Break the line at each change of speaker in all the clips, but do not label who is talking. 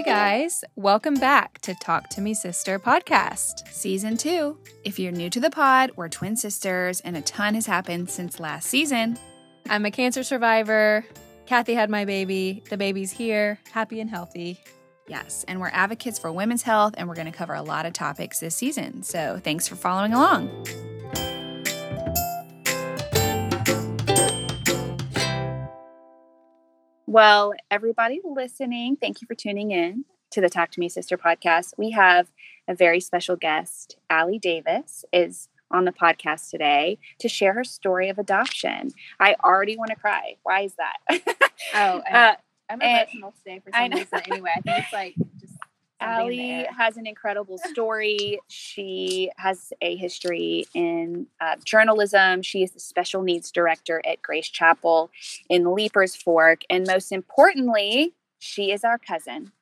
Hey guys, welcome back to Talk to Me Sister podcast, season two. If you're new to the pod, we're twin sisters and a ton has happened since last season.
I'm a cancer survivor. Kathy had my baby. The baby's here, happy and healthy.
Yes, and we're advocates for women's health and we're going to cover a lot of topics this season. So thanks for following along. Well, everybody listening, thank you for tuning in to the Talk to Me Sister podcast. We have a very special guest. Allie Davis is on the podcast today to share her story of adoption. I already want to cry. Why is that?
Oh,
Uh,
I'm emotional today for some reason. Anyway, I think it's like just something in the
Allie
air.
has an incredible story. She has a history in uh, journalism. She is the special needs director at Grace Chapel in Leiper's Fork. And most importantly, she is our cousin.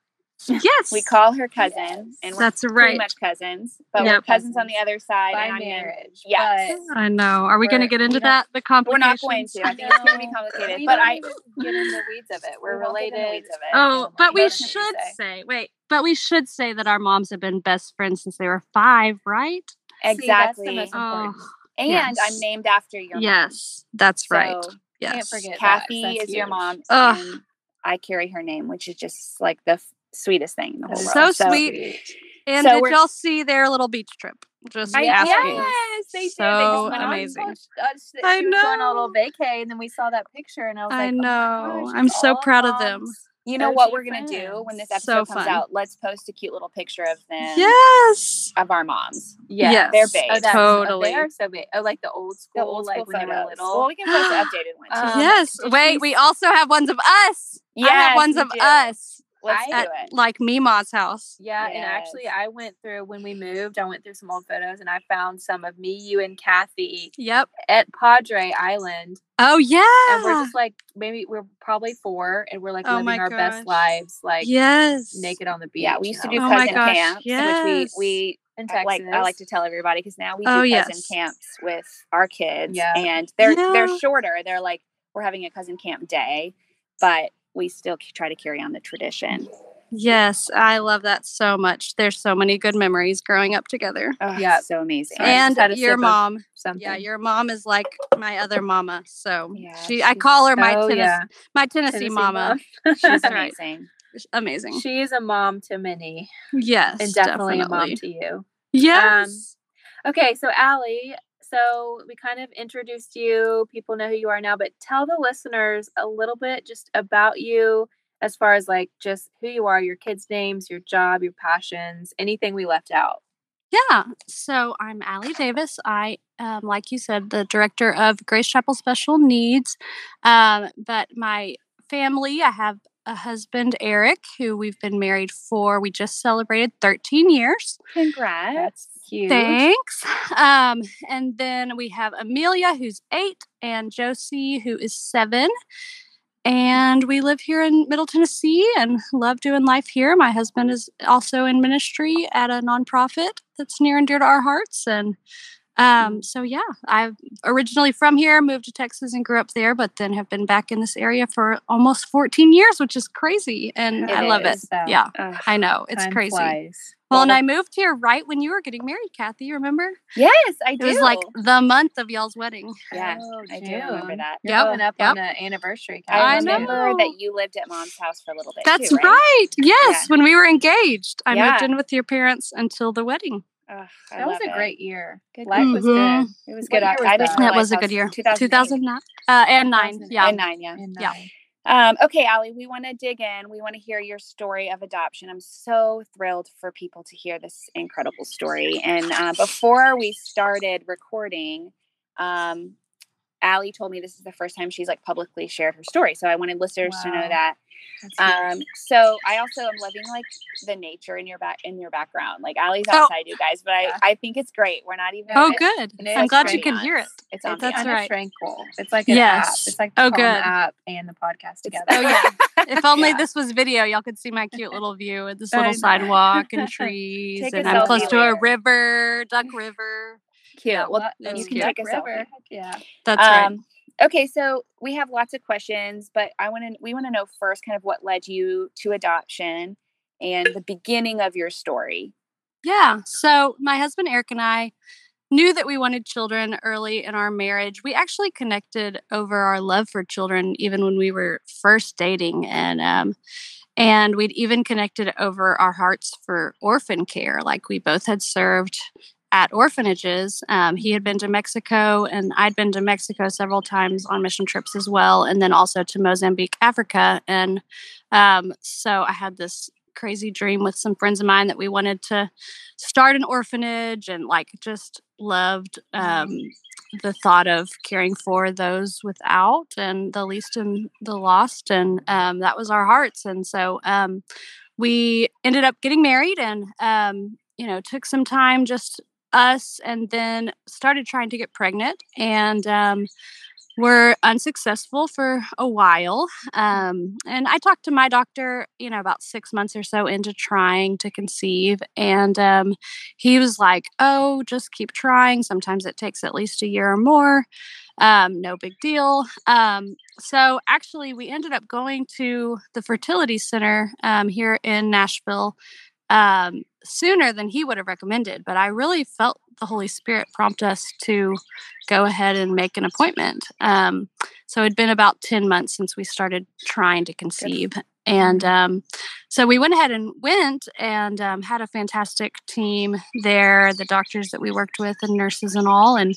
Yes.
We call her cousin,
Yes.
and we're
That's
pretty
right.
much cousins, but
Yep.
we're cousins on the other side.
by
and I'm
marriage.
yes.
but
I know. Are we going to get into that? The
We're not going to. I think it's going to be complicated. But I,
get in the weeds of it. We're
We won't get in the
related.
weeds of it.
Oh, but we should
say.
say. Wait, but we should say that our moms have been best friends since they were five, right?
exactly.
See, that's the most
Oh,
and
yes.
I'm named after your mom.
yes, that's right.
So,
Yes.
Can't forget
Kathy
that's
is your mom,
Ugh.
and I carry her name, which is just like the f- sweetest thing in the whole
That is
world.
So sweet. And
So
did y'all see their little beach trip? Just
I-
asking.
yes, they did. They
So
just went on
amazing.
Post- uh, just that
I
she was going on a little
know.
vacay, and then we saw that picture, and I was
I
like, oh
know.
gosh,
I'm so
all
proud of them.
You know
OG
what we're gonna do when this
friends.
So
episode comes
fun.
out? Let's post a cute little picture of them,
Yes.
of our moms.
Yeah,
Yes.
They're big.
Oh, that's,
Totally.
They are so big. Oh, like the old school,
The old school
like when they were little.
Well, we can post the updated one too.
Um,
yes. Wait,
she
we also have ones of us. I
Yes,
have ones of us
Let's
I-
do
at
it.
like Mima's house.
Yeah, and actually, I went through when we moved. I went through some old photos, and I found some of me, you, and Kathy
Yep.
at Padre Island,
Oh yeah.
and we're just like maybe we're probably four, and we're like
Oh
living
my
our best lives, like
yes.
naked on the beach.
Yeah, we used to do
know,
Oh
cousin camps,
yes.
which we we
in
I
Texas.
like I like to tell everybody because now we oh, do
Oh,
cousin
yes.
camps with our kids,
Yeah.
and they're they're shorter. They're like we're having a cousin camp day, but we still try to carry on the tradition.
Yes, I love that so much. There's so many good memories growing up together.
Oh,
Yeah.
so amazing.
Sorry,
and
just had a
your mom.
something.
Yeah, your mom is like my other mama. So
Yeah,
she I call her my
oh
Tennessee,
yeah,
my Tennessee,
Tennessee
mama.
mom.
she's
That's right.
amazing.
Amazing.
she is a mom to many,
yes.
and definitely,
definitely.
a mom to you.
Um, yes.
Okay, so Allie, so we kind of introduced you. People know who you are now, but tell the listeners a little bit just about you as far as like just who you are, your kids' names, your job, your passions, anything we left out.
Yeah. So I'm Allie Davis. I, um, like you said, the director of Grace Chapel Special Needs. Um, but my family, I have a husband, Eric, who we've been married for, we just celebrated 13 years.
Congrats.
That's huge.
Thanks. Um, and then we have Amelia, who's eight, and Josie, who is seven. And we live here in Middle Tennessee and love doing life here. My husband is also in ministry at a nonprofit that's near and dear to our hearts. And um, so, yeah, I'm originally from here, moved to Texas and grew up there, but then have been back in this area for almost 14 years, which is crazy. And
It
I love it.
That
Yeah,
Ugh.
I know. It's crazy.
flies.
Well, and I moved here right when you were getting married, Kathy. You remember?
yes, I do.
It was like the month of y'all's wedding.
yeah,
Oh,
I do remember that.
You're
Yep,
coming up
yep.
on an anniversary.
I,
I
remember
know.
that you lived at mom's house for a little bit.
That's
too,
right. Yes,
Yeah.
when we were engaged, I moved in with your parents until the wedding.
Ugh,
That was a
it.
great year.
Good
Life was
Mhm.
good.
It was
What
good.
Was
I didn't
that?
That was a good year. 2009 uh, and nine. Yeah.
And nine, yeah.
And
Yeah.
Um, okay, Allie, we want to dig in. We want to hear your story of adoption. I'm so thrilled for people to hear this incredible story. And uh, before we started recording, um, Allie told me this is the first time she's like publicly shared her story. So I wanted listeners to know that. Um, so I also am loving like the nature in your back in your background. Like Allie's
Oh.
outside, you guys, but I,
Yeah.
I think it's great. We're not even.
Oh,
it's-
good.
and
I'm
it's
glad you
ambiance.
can hear it.
It's
It's
That's
ambiance.
kind
right.
tranquil. It's like an
Yes.
app. It's like the
Oh, good.
app and the podcast together.
Oh yeah. If only
Yeah.
this was video, y'all could see my cute little view of this little sidewalk and trees,
Take
and I'm close
selfie
to a river, Duck River.
Cute.
Yeah,
well,
Well,
it's
you can
cute.
take us
over. Yeah.
That's right.
Um, okay, so we have lots of questions, but I want to we want to know first kind of what led you to adoption and the beginning of your story.
Yeah. So my husband Eric and I knew that we wanted children early in our marriage. We actually connected over our love for children even when we were first dating, and um, and we'd even connected over our hearts for orphan care. Like we both had served at orphanages. Um, he had been to Mexico, and I'd been to Mexico several times on mission trips as well, and then also to Mozambique, Africa. And um, so I had this crazy dream with some friends of mine that we wanted to start an orphanage and like just loved um, the thought of caring for those without and the least and the lost and um, that was our hearts and so um, we ended up getting married and um, you know took some time just us and then started trying to get pregnant and um, were unsuccessful for a while. Um, and I talked to my doctor, you know, about six months or so into trying to conceive. And um, he was like, oh, just keep trying. Sometimes it takes at least a year or more. Um, no big deal. Um, so actually, we ended up going to the fertility center um, here in Nashville um, sooner than he would have recommended. But I really felt the Holy Spirit prompt us to go ahead and make an appointment. Um, so it'd been about 10 months since we started trying to conceive. And
Mm-hmm.
um, so we went ahead and went and um, had a fantastic team there, the doctors that we worked with and nurses and all. And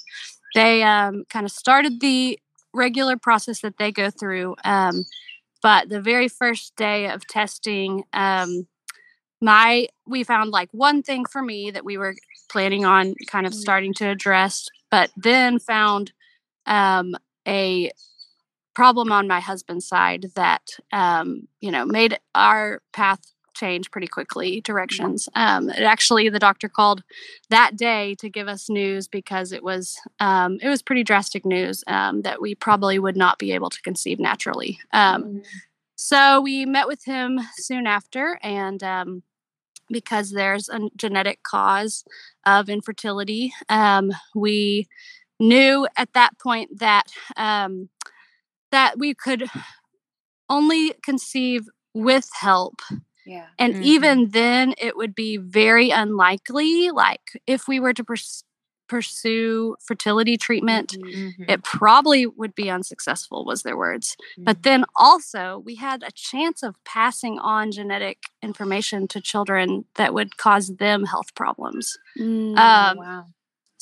they um, kind of started the regular process that they go through. Um, but the very first day of testing, um, my we found like one thing for me that we were planning on kind of
Mm.
starting to address, but then found um, a problem on my husband's side that um, you know made our path change pretty quickly directions. Um, it actually, the doctor called that day to give us news because it was um, it was pretty drastic news um, that we probably would not be able to conceive naturally. Um, so we met with him soon after, and um, because there's a genetic cause of infertility, um, we knew at that point that um, that we could only conceive with help
Yeah.
and
Mhm.
even then it would be very unlikely like if we were to pers- pursue fertility treatment
Mhm.
it probably would be unsuccessful was their words
Mm-hmm.
but then also we had a chance of passing on genetic information to children that would cause them health problems
Mm,
um,
wow.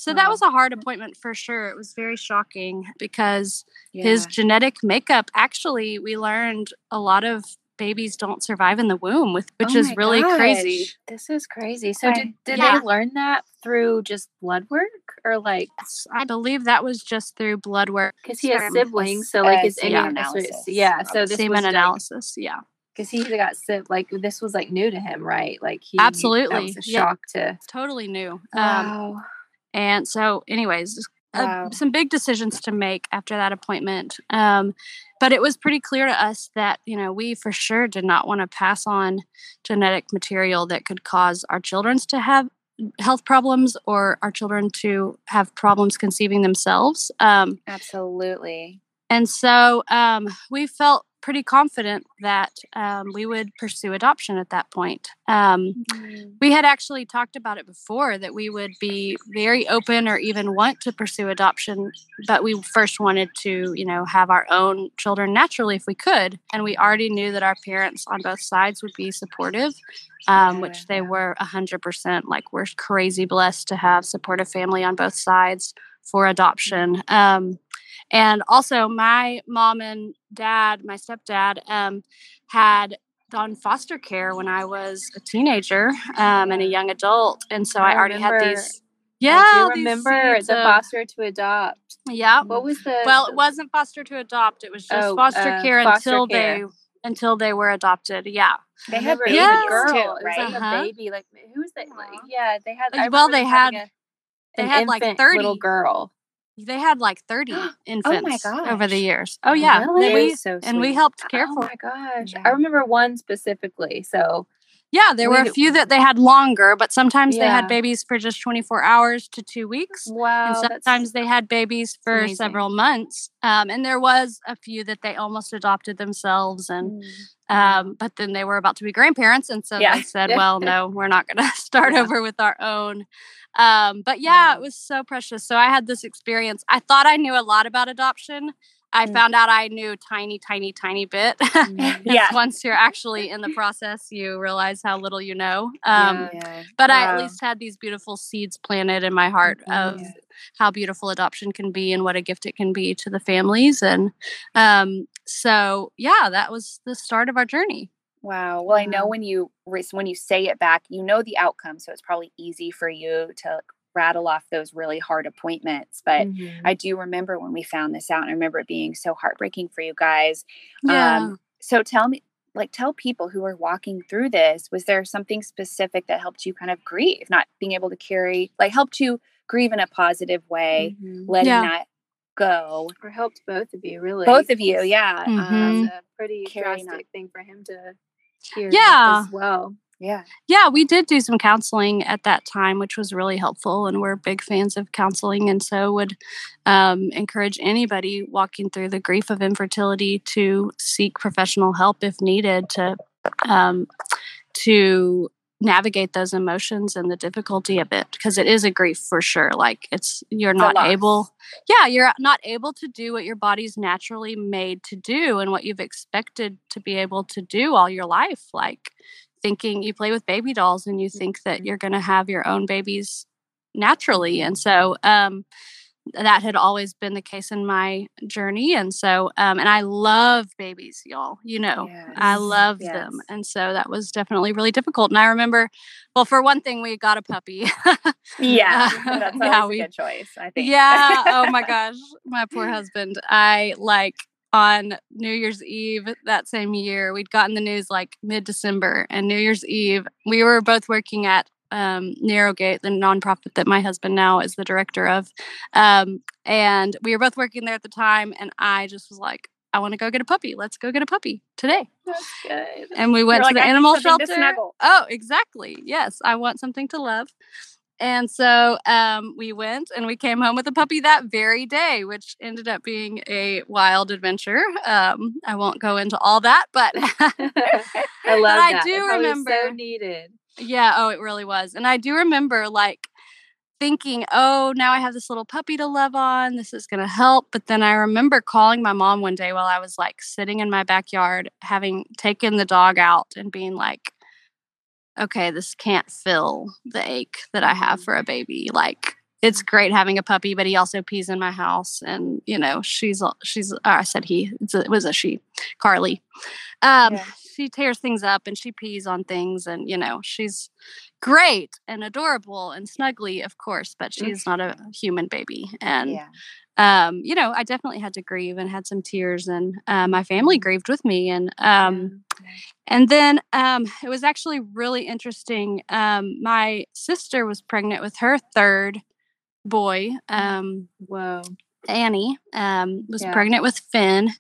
so that was a hard appointment for sure it was very shocking because
Yeah.
his genetic makeup actually we learned a lot of babies don't survive in the womb with which
Oh
is really crazy.
This is crazy. So
I-
did did
Yeah.
they learn that through just blood work or like
I believe that was just through blood work,
because he has
Um,
siblings, so
uh,
like his yeah,
analysis,
yeah. So this
semen analysis. Yeah,
because he got sick. Like this was like new to him, right? Like he
Absolutely,
was a
yeah.
shock to.
totally new. Um,
Wow.
and so, anyways, uh,
Wow.
some big decisions to make after that appointment. Um, but it was pretty clear to us that you know we for sure did not want to pass on genetic material that could cause our children to have health problems or our children to have problems conceiving themselves. Um,
Absolutely.
And so um, we felt pretty confident that um, we would pursue adoption at that point. Um,
Mm.
we had actually talked about it before that we would be very open or even want to pursue adoption, but we first wanted to, you know, have our own children naturally if we could. And we already knew that our parents on both sides would be supportive, um,
Yeah,
which they were 100%. Like, we're crazy blessed to have supportive family on both sides for adoption. Um, and also, my mom and dad, my stepdad, um, had done foster care when I was a teenager um, and a young adult, and so I,
I
already had these. Yeah,
I do
these
remember the
of-
foster to adopt.
Yeah.
What was the
Well, it wasn't foster to adopt; it was just
Oh,
foster
uh,
care
foster
until
care.
they until they were adopted. Yeah.
They had
remember
babies
Yes.
a girl.
too,
It was
right?
like
Uh-huh.
a baby. Like who was that? Like, yeah, they had.
Uh, well, they had-
having a-
they had, like, 30.
little girl.
They had like thirty infants over the years. Oh yeah,
Really?
We
so
and we helped care
oh
for.
my gosh,
Yeah.
I remember one specifically. So
Yeah, there were a few that they had longer, but sometimes they had babies for just 24 hours to two weeks.
Wow.
and sometimes they had babies for
amazing.
several months. Um, and there was a few that they almost adopted themselves, and
Mm.
um, but then they were about to be grandparents, and so
Yeah.
they said, "Well, no, we're not going to start
Yeah.
over with our own." Um, but yeah, it was so precious. So I had this experience. I thought I knew a lot about adoption. I
Mm.
found out I knew tiny, tiny, tiny bit.
Mm.
Yeah.
Once you're actually in the process, you realize how little you know. Um,
Yeah.
But I at least had these beautiful seeds planted in my heart
Mhm.
of
Yeah.
how beautiful adoption can be and what a gift it can be to the families. And um, so, yeah, that was the start of our journey.
Wow. Well, I know when you when you say it back, you know the outcome, so it's probably easy for you to rattle off those really hard appointments. But
Mhm.
I do remember when we found this out, and I remember it being so heartbreaking for you guys.
Yeah.
Um, so tell me, like, tell people who are walking through this, was there something specific that helped you kind of grieve, not being able to carry, like, helped you grieve in a positive way,
Mhm.
letting
Yeah.
that go?
Or helped both of you, really.
Both of you, yeah. Um,
That's a pretty
Carrying
drastic
that.
thing for him to hear
Yeah.
as well.
yeah.
Yeah, we did do some counseling at that time, which was really helpful. And we're big fans of counseling. And so would um, encourage anybody walking through the grief of infertility to seek professional help if needed to um, to navigate those emotions and the difficulty of it because it is a grief for sure like it's you're not able yeah you're not able to do what your body's naturally made to do and what you've expected to be able to do all your life like thinking you play with baby dolls and you think that you're going to have your own babies naturally and so um that had always been the case in my journey and so um and i love babies y'all you know i
Yes,
love them and so that was definitely really difficult and i remember well for one thing we got a puppy
Yeah.
Uh,
That's
yeah, we-
a good choice, I think.
yeah oh my gosh my poor husband i like on new year's eve that same year we'd gotten the news like mid-december and new year's eve we were both working at um, narrowgate the nonprofit that my husband now is the director of um, and we were both working there at the time and i just was like i want to go get a puppy let's go get a puppy today
That's good.
and we went
like,
to the
"I
animal shelter. Oh, exactly. Yes, I want something to love. And so um, we went and we came home with a puppy that very day, which ended up being a wild adventure. Um, I won't go into all that, but
I love
I
that.
do
It
remember-
so needed.
Yeah, oh, it really was. And I do remember like thinking, oh, now I have this little puppy to love on. This is going to help. But then I remember calling my mom one day while I was like sitting in my backyard, having taken the dog out and being like, okay, this can't fill the ache that I have mm. for a baby. Like, it's great having a puppy, but he also pees in my house, and you know she's she's. Uh, I said he. It's a, it was a she, Carly. Um,
Yeah.
She tears things up and she pees on things, and you know she's great and adorable and snuggly, of course, but she's not a human baby. And
yeah.
um, you know, I definitely had to grieve and had some tears, and uh, my family grieved with me, and um, and then um, it was actually really interesting. Um, my sister was pregnant with her third boy. Um,
Whoa.
Annie um, was
Yeah.
pregnant with Finn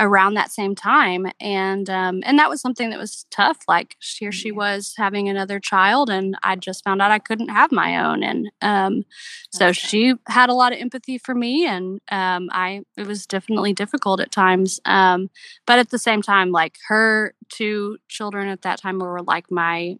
around that same time, and um, and that was something that was tough. Like here she was having another child, and I just found out I couldn't have my own, and um, so
tough.
she had a lot of empathy for me, and um, I it was definitely difficult at times. Um, but at the same time, like her two children at that time were like my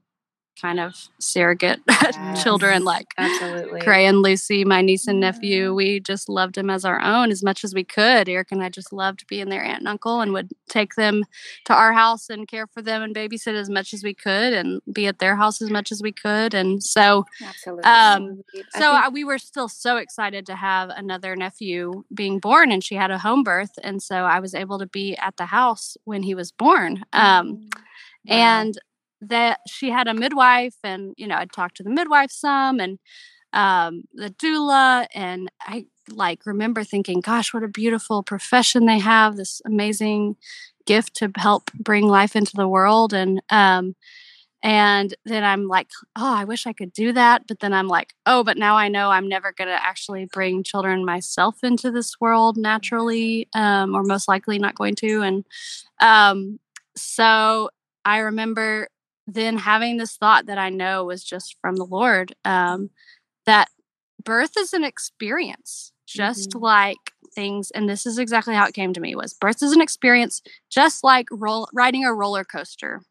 kind of surrogate children, like
Absolutely.
Cray and Lucy, my niece and nephew, we just loved them as our own as much as we could. Eric and I just loved being their aunt and uncle and would take them to our house and care for them and babysit as much as we could and be at their house as much as we could. And so,
Absolutely.
um,
I
so
think-
I, we were still so excited to have another nephew being born, and she had a home birth, and so I was able to be at the house when he was born. Um,
Wow.
and that she had a midwife and you know i'd talked to the midwife some and um, the doula and i like remember thinking gosh what a beautiful profession they have this amazing gift to help bring life into the world. And um, and then i'm like oh i wish i could do that. But then i'm like oh but now i know i'm never going to actually bring children myself into this world naturally um, or most likely not going to. And um, so I remember then having this thought that I know was just from the Lord um, that birth is an experience, just
Mhm.
like things. And this is exactly how it came to me: was birth is an experience, just like roll, riding a roller coaster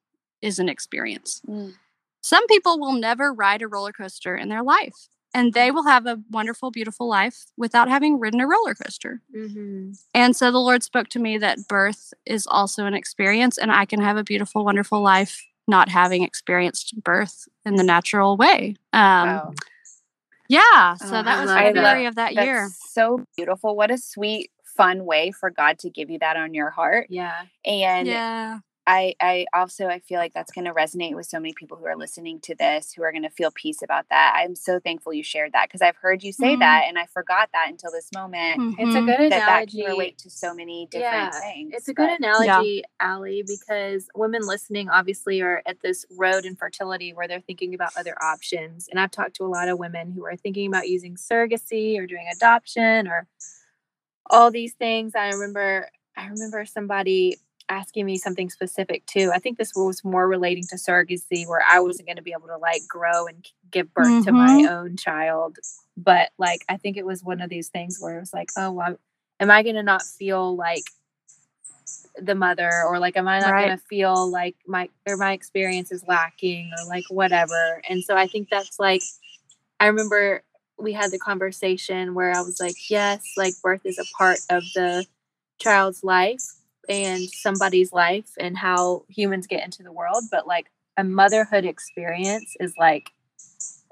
is an experience.
Mm.
Some people will never ride a roller coaster in their life, and they will have a wonderful, beautiful life without having ridden a roller coaster.
Mm-hmm.
And so the Lord spoke to me that birth is also an experience, and I can have a beautiful, wonderful life not having experienced birth in the natural way. Um,
Wow.
Yeah. So
Oh,
that was
love
the
that.
February of that
That's
year.
so beautiful. What a sweet, fun way for God to give you that on your heart.
Yeah.
And
Yeah.
I, I also I feel like that's going to resonate with so many people who are listening to this who are going to feel peace about that. I'm so thankful you shared that because I've heard you say
Mhm.
that and I forgot that until this moment.
It's a
Mhm.
good
That that
analogy.
can relate to so many different
yeah,
things.
It's a good
but-
analogy, Allie, because women listening obviously are at this road in fertility where they're thinking about other options. And I've talked to a lot of women who are thinking about using surrogacy or doing adoption or all these things. I remember I remember somebody asking me something specific too. I think this was more relating to surrogacy where I wasn't going to be able to like grow and give birth to my mm-hmm. own child. But like I think it was one of these things where it was like, oh, well, am I going to not feel like the mother or like am I not
Right.
going to feel like my or my experience is lacking or like whatever. And so I think that's like I remember we had the conversation where I was like, yes, like birth is a part of the child's life and somebody's life and how humans get into the world, but like a motherhood experience is like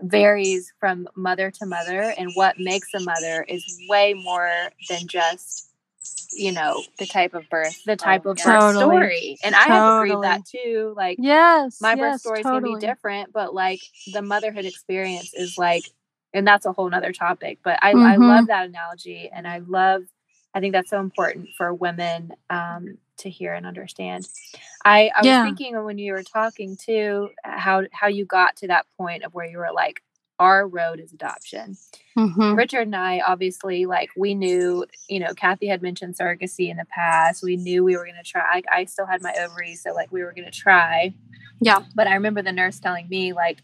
varies from mother to mother and what makes a mother is way more than just you know
the type of birth.
the type
Oh,
of
yeah.
birth story and i have agreed
Totally.
that too like
Yes.
my birth story is
totally.
gonna be different, but like the motherhood experience is like, and that's a whole nother topic. But I, I
Mhm.
love that analogy, and I love, I think that's so important for women um, to hear and understand. I, I
Yeah.
was thinking when you were talking too, how how you got to that point of where you were like, our road is adoption.
Mhm.
Richard and I obviously like we knew, you know, Kathy had mentioned surrogacy in the past. We knew we were gonna try. I, I still had my ovaries, so like we were gonna try.
Yeah.
But I remember the nurse telling me like,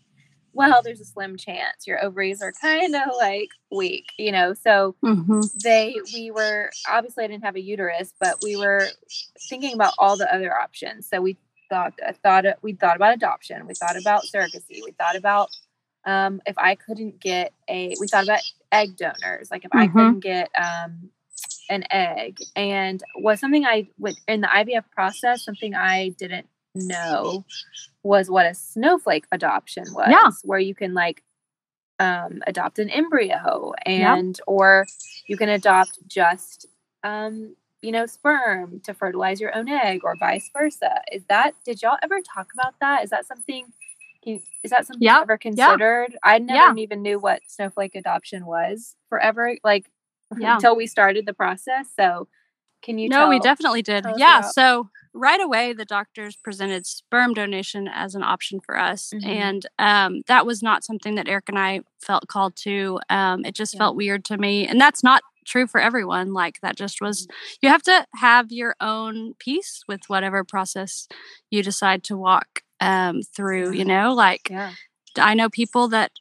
well, there's a slim chance your ovaries are kind of like weak, you know. So
Mhm.
they we were obviously I didn't have a uterus, but we were thinking about all the other options. So we thought I thought we thought about adoption. We thought about surrogacy. We thought about um, if I couldn't get a, we thought about egg donors, like if I
Mhm.
couldn't get um, an egg, and was something I would in the IVF process, something I didn't know was what a snowflake adoption was,
Yeah.
where you can like um, adopt an embryo
Yeah.
and or you can adopt just um, you know sperm to fertilize your own egg or vice versa. Is that did y'all ever talk about that? Is that something? Is that something
Yeah.
you ever considered? I never
Yeah.
even knew what snowflake adoption was forever, like
Yeah.
until we started the process. So, can you?
no, we definitely did. Yeah. So right away, the doctors presented sperm donation as an option for us,
Mhm.
and um, that was not something that Eric and I felt called to. Um, it just
Yeah.
felt weird to me, and that's not true for everyone. Like that just was.
Mm-hmm.
You have to have your own peace with whatever process you decide to walk um, through. You know, like
Yeah.
I know people that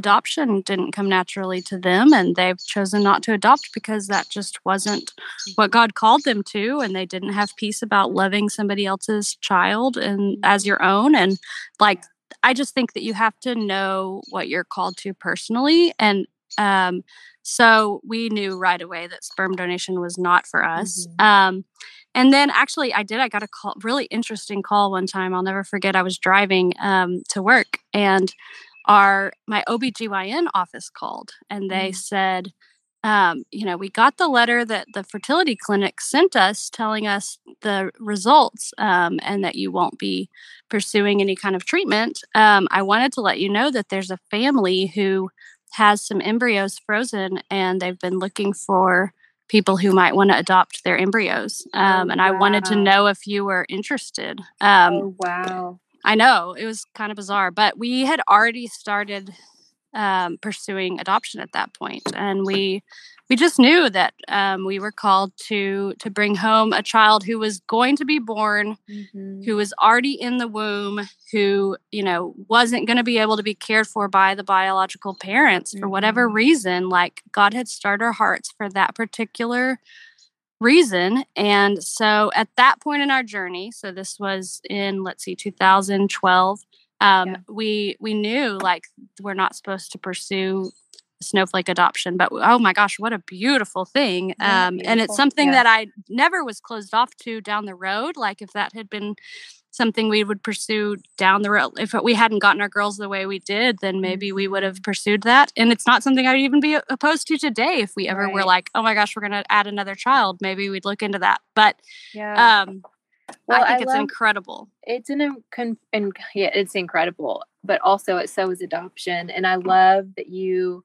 adoption didn't come naturally to them and they've chosen not to adopt because that just wasn't what God called them to and they didn't have peace about loving somebody else's child and as your own and like I just think that you have to know what you're called to personally and um so we knew right away that sperm donation was not for us um and then actually I did I got a call really interesting call one time I'll never forget I was driving um to work and our my OBGYN office called and they
Mm.
said um, you know, we got the letter that the fertility clinic sent us telling us the results um, and that you won't be pursuing any kind of treatment. Um, I wanted to let you know that there's a family who has some embryos frozen and they've been looking for people who might want to adopt their embryos. Um,
Oh,
and I wanted to know if you were interested. Um,
oh wow.
I know it was kind of bizarre, but we had already started um, pursuing adoption at that point, and we we just knew that um, we were called to to bring home a child who was going to be born
Mhm.
who was already in the womb who you know wasn't going to be able to be cared for by the biological parents for whatever
Mhm.
reason like god had stirred our hearts for that particular reason and so at that point in our journey so this was in let's see 2012 um,
Yeah.
we we knew like we're not supposed to pursue snowflake adoption but oh my gosh what a beautiful thing
Yeah,
um, and it's something
Yeah.
that i never was closed off to down the road like if that had been something we would pursue down the road if we hadn't gotten our girls the way we did then maybe we would
Mm-hmm.
have pursued that and it's not something i'd even be opposed to today if we ever were like oh my gosh we're going to add another child maybe we'd look into that but
Yeah.
um
Well,
i think
I
it's
love-
incredible
it's an incon- in, yeah, it's incredible, but also it so is adoption. And I love that you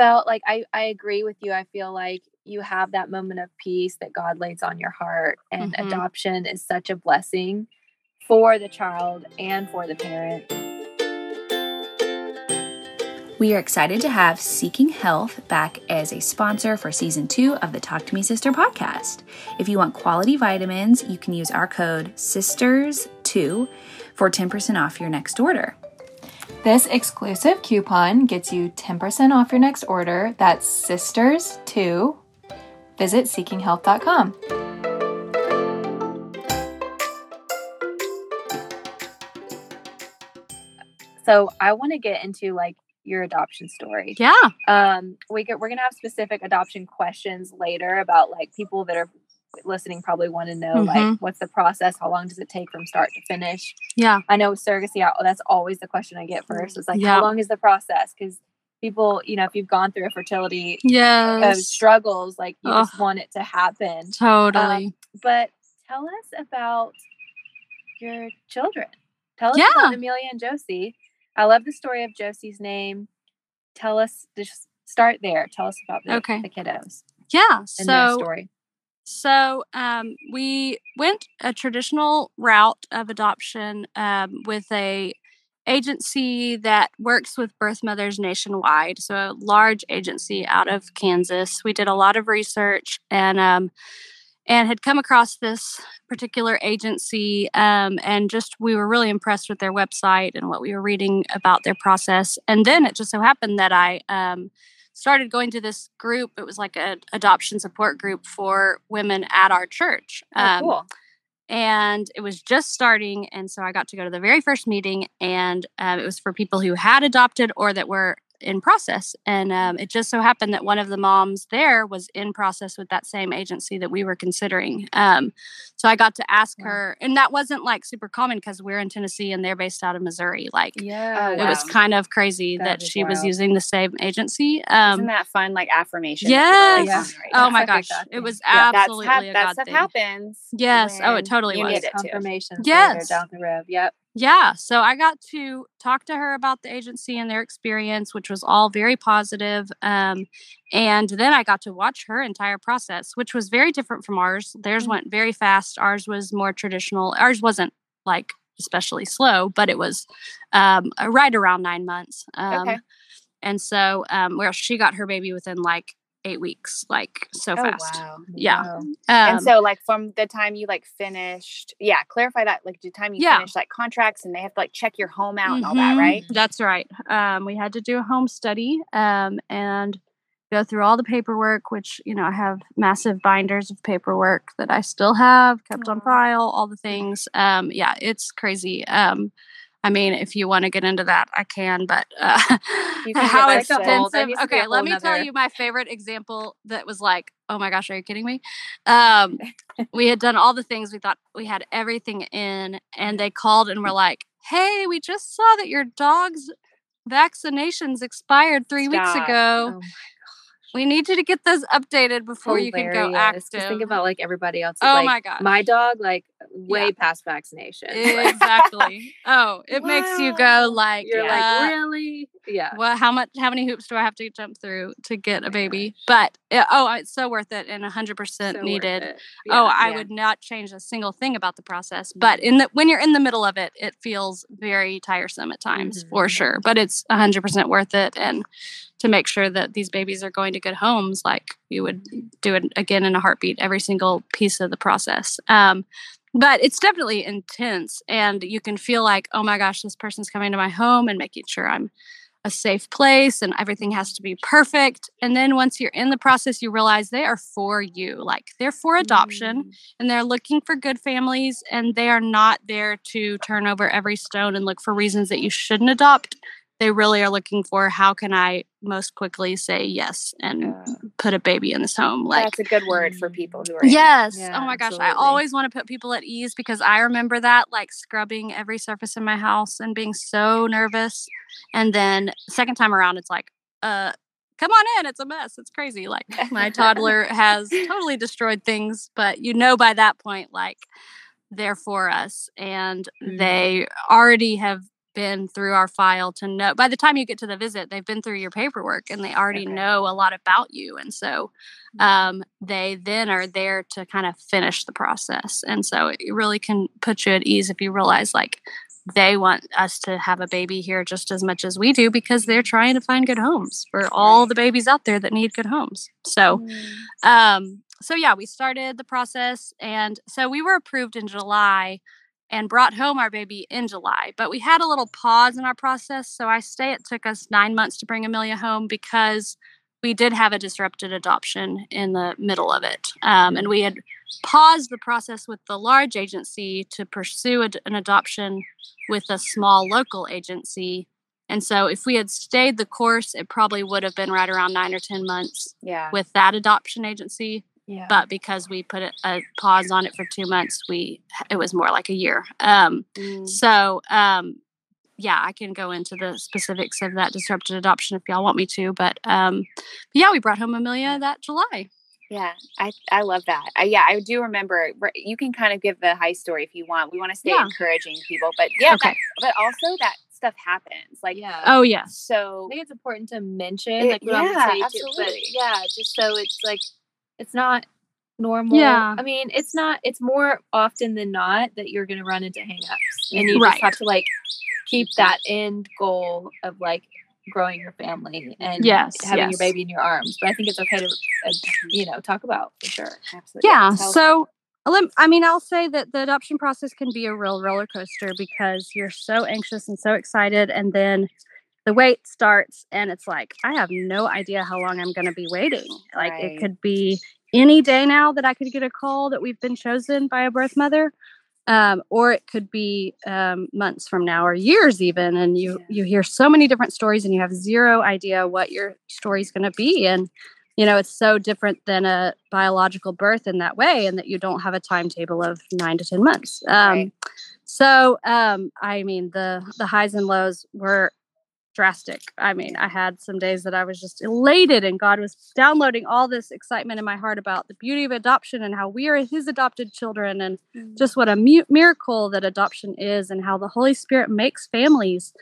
felt like I, I agree with you. I feel like you have that moment of peace that God lays on your heart, and
Mhm.
adoption is such a blessing for the child and for the parent.
We are excited to have Seeking Health back as a sponsor for season two of the Talk to Me Sister podcast. If you want quality vitamins, you can use our code SISTERS2 for 10% off your next order.
This exclusive coupon gets you 10% off your next order. That's Sisters2. Visit seekinghealth.com.
So I want to get into like your adoption story.
yeah
Um, we get, we're gonna have specific adoption questions later about like people that are listening probably want to know like
Mhm.
what's the process, how long does it take from start to finish.
yeah
I know surrogacy, that's always the question I get first. It's like
Yeah.
how long is the process? Because people, you know, if you've gone through a fertility uh, struggles, like you just want it to happen.
totally
But tell us about your children. Tell us
Yeah.
about Amelia and Josie. I love the story of Josie's name. Tell us, just start there. Tell us about the,
Okay.
the kiddos
yeah
and their
so
story.
So um, we went a traditional route of adoption um, with a agency that works with birth mothers nationwide. So a large agency out of Kansas. We did a lot of research and um, and had come across this particular agency um, and just we were really impressed with their website and what we were reading about their process. And then it just so happened that I um, started going to this group. It was like an adoption support group for women at our church.
Oh,
Um,
cool.
and it was just starting. And so I got to go to the very first meeting, and um, it was for people who had adopted or that were in process. And um, it just so happened that one of the moms there was in process with that same agency that we were considering. Um, so I got to ask
Wow.
her, and that wasn't like super common because we're in Tennessee and they're based out of Missouri. Like,
Yeah.
it was kind of crazy
That
that,
is
she was using the same agency.
Isn't
Um,
that fun? Like affirmation.
yes.
Yeah.
oh my gosh,
God
it was
Yeah, that's
absolutely
hap-
a
that stuff
thing.
happens.
Yes. Oh, it totally
you
was.
need it to.
confirmations
Yes.
down the road. Yep.
Yeah, so I got to talk to her about the agency and their experience, which was all very positive. Um, and then I got to watch her entire process, which was very different from ours. Theirs
Mm.
went very fast. Ours was more traditional. Ours wasn't like especially slow, but it was um, right around nine months. Um,
Okay.
And so, um, where she got her baby within like eight weeks, like so
Oh
fast.
wow.
Yeah.
Wow.
Um,
and so like from the time you like finished yeah clarify that like the time you
Yeah.
finish like contracts and they have to like check your home out and all that
Mhm.
right
That's right. Um, we had to do a home study um, and go through all the paperwork, which, you know, I have massive binders of paperwork that I still have kept on file, all the things. Um, yeah, it's crazy. Um, I mean, if you want to get into that, I can, but uh,
can
how
get like a whole-
that
extensive.
needs to be a
Okay, let me tell you my favorite example that was like, oh my gosh, are you kidding me? Um, we had done all the things we thought we had everything in, and they called and were like, hey, we just saw that your dog's vaccinations expired three weeks ago.
Oh
We need you to get those updated before you can go
Hilarious.
active.
Just think about like everybody else.
Oh
like,
my god,
My dog, like way
Yeah.
past vaccination.
exactly. Oh, it makes you go like,
You're
uh,
like, really? Yeah.
well, how much, how many hoops do I have to jump through to get a baby? But uh, oh, it's so worth it and hundred percent
So worth
needed.
it.
oh, I
yeah.
would not change a single thing about the process. But in the when you're in the middle of it, it feels very tiresome at times for
Mhm.
sure. But it's hundred percent worth it. And to make sure that these babies are going to good homes, like you would do it again in a heartbeat, every single piece of the process. Um, but it's definitely intense, and you can feel like, oh my gosh, this person's coming to my home and making sure I'm a safe place and everything has to be perfect. And then once you're in the process, you realize they are for you. Like they're for adoption
Mm.
and they're looking for good families and they are not there to turn over every stone and look for reasons that you shouldn't adopt. They really are looking for how can I most quickly say yes and
Yeah.
put a baby in this home. Like
That's a good word for people who are.
Yes.
Yeah,
oh my gosh. I always want to put people at ease because I remember that, like scrubbing every surface in my house and being so nervous. And then second time around, it's like, uh, come on in. It's a mess. It's crazy. Like my toddler has totally destroyed things, but you know by that point, like they're for us and
Mhm.
they already have been through our file to know by the time you get to the visit they've been through your paperwork and they already
Okay.
know a lot about you and so um, they then are there to kind of finish the process and so it really can put you at ease if you realize like they want us to have a baby here just as much as we do because they're trying to find good homes for all the babies out there that need good homes so
Mm.
um, so yeah, we started the process, and so we were approved in July, and brought home our baby in July. But we had a little pause in our process, so I say it took us nine months to bring Amelia home because we did have a disrupted adoption in the middle of it, um, and we had paused the process with the large agency to pursue ad- an adoption with a small local agency. And so, if we had stayed the course, it probably would have been right around nine or 10 months
Yeah.
with that adoption agency
Yeah.
but because we put a, a pause on it for two months we it was more like a year um
Mm.
so um yeah i can go into the specifics of that disrupted adoption if y'all want me to but um yeah we brought home amelia that july
Yeah, I I love that. I, yeah, I do remember. You can kind of give the high story if you want. We want to stay
Yeah.
encouraging people, but yeah,
Okay.
that- but also that stuff happens. Like,
yeah.
oh yeah.
so
I think it's important to mention,
It-
like what
yeah,
gonna too. But
absolutely.
yeah, just so it's like it's not normal.
Yeah.
I mean, it's not. It's more often than not that you're gonna run into hangups, and you
Right.
just have to like keep that end goal of like growing your family and
Yes,
having
yes.
your baby in your arms. But I think it's okay to, uh, you know, talk about for sure.
absolutely.
yeah so i mean i'll say that the adoption process can be a real roller coaster because you're so anxious and so excited and then the wait starts and it's like i have no idea how long i'm going to be waiting like
Right.
it could be any day now that i could get a call that we've been chosen by a birth mother um, or it could be um, months from now or years even and you
Yeah.
you hear so many different stories and you have zero idea what your story's going to be and you know it's so different than a biological birth in that way and that you don't have a timetable of nine to ten months um,
Right.
so um, i mean the the highs and lows were drastic i mean i had some days that i was just elated and god was downloading all this excitement in my heart about the beauty of adoption and how we are his adopted children and
Mm.
just what a mu- miracle that adoption is and how the holy spirit makes families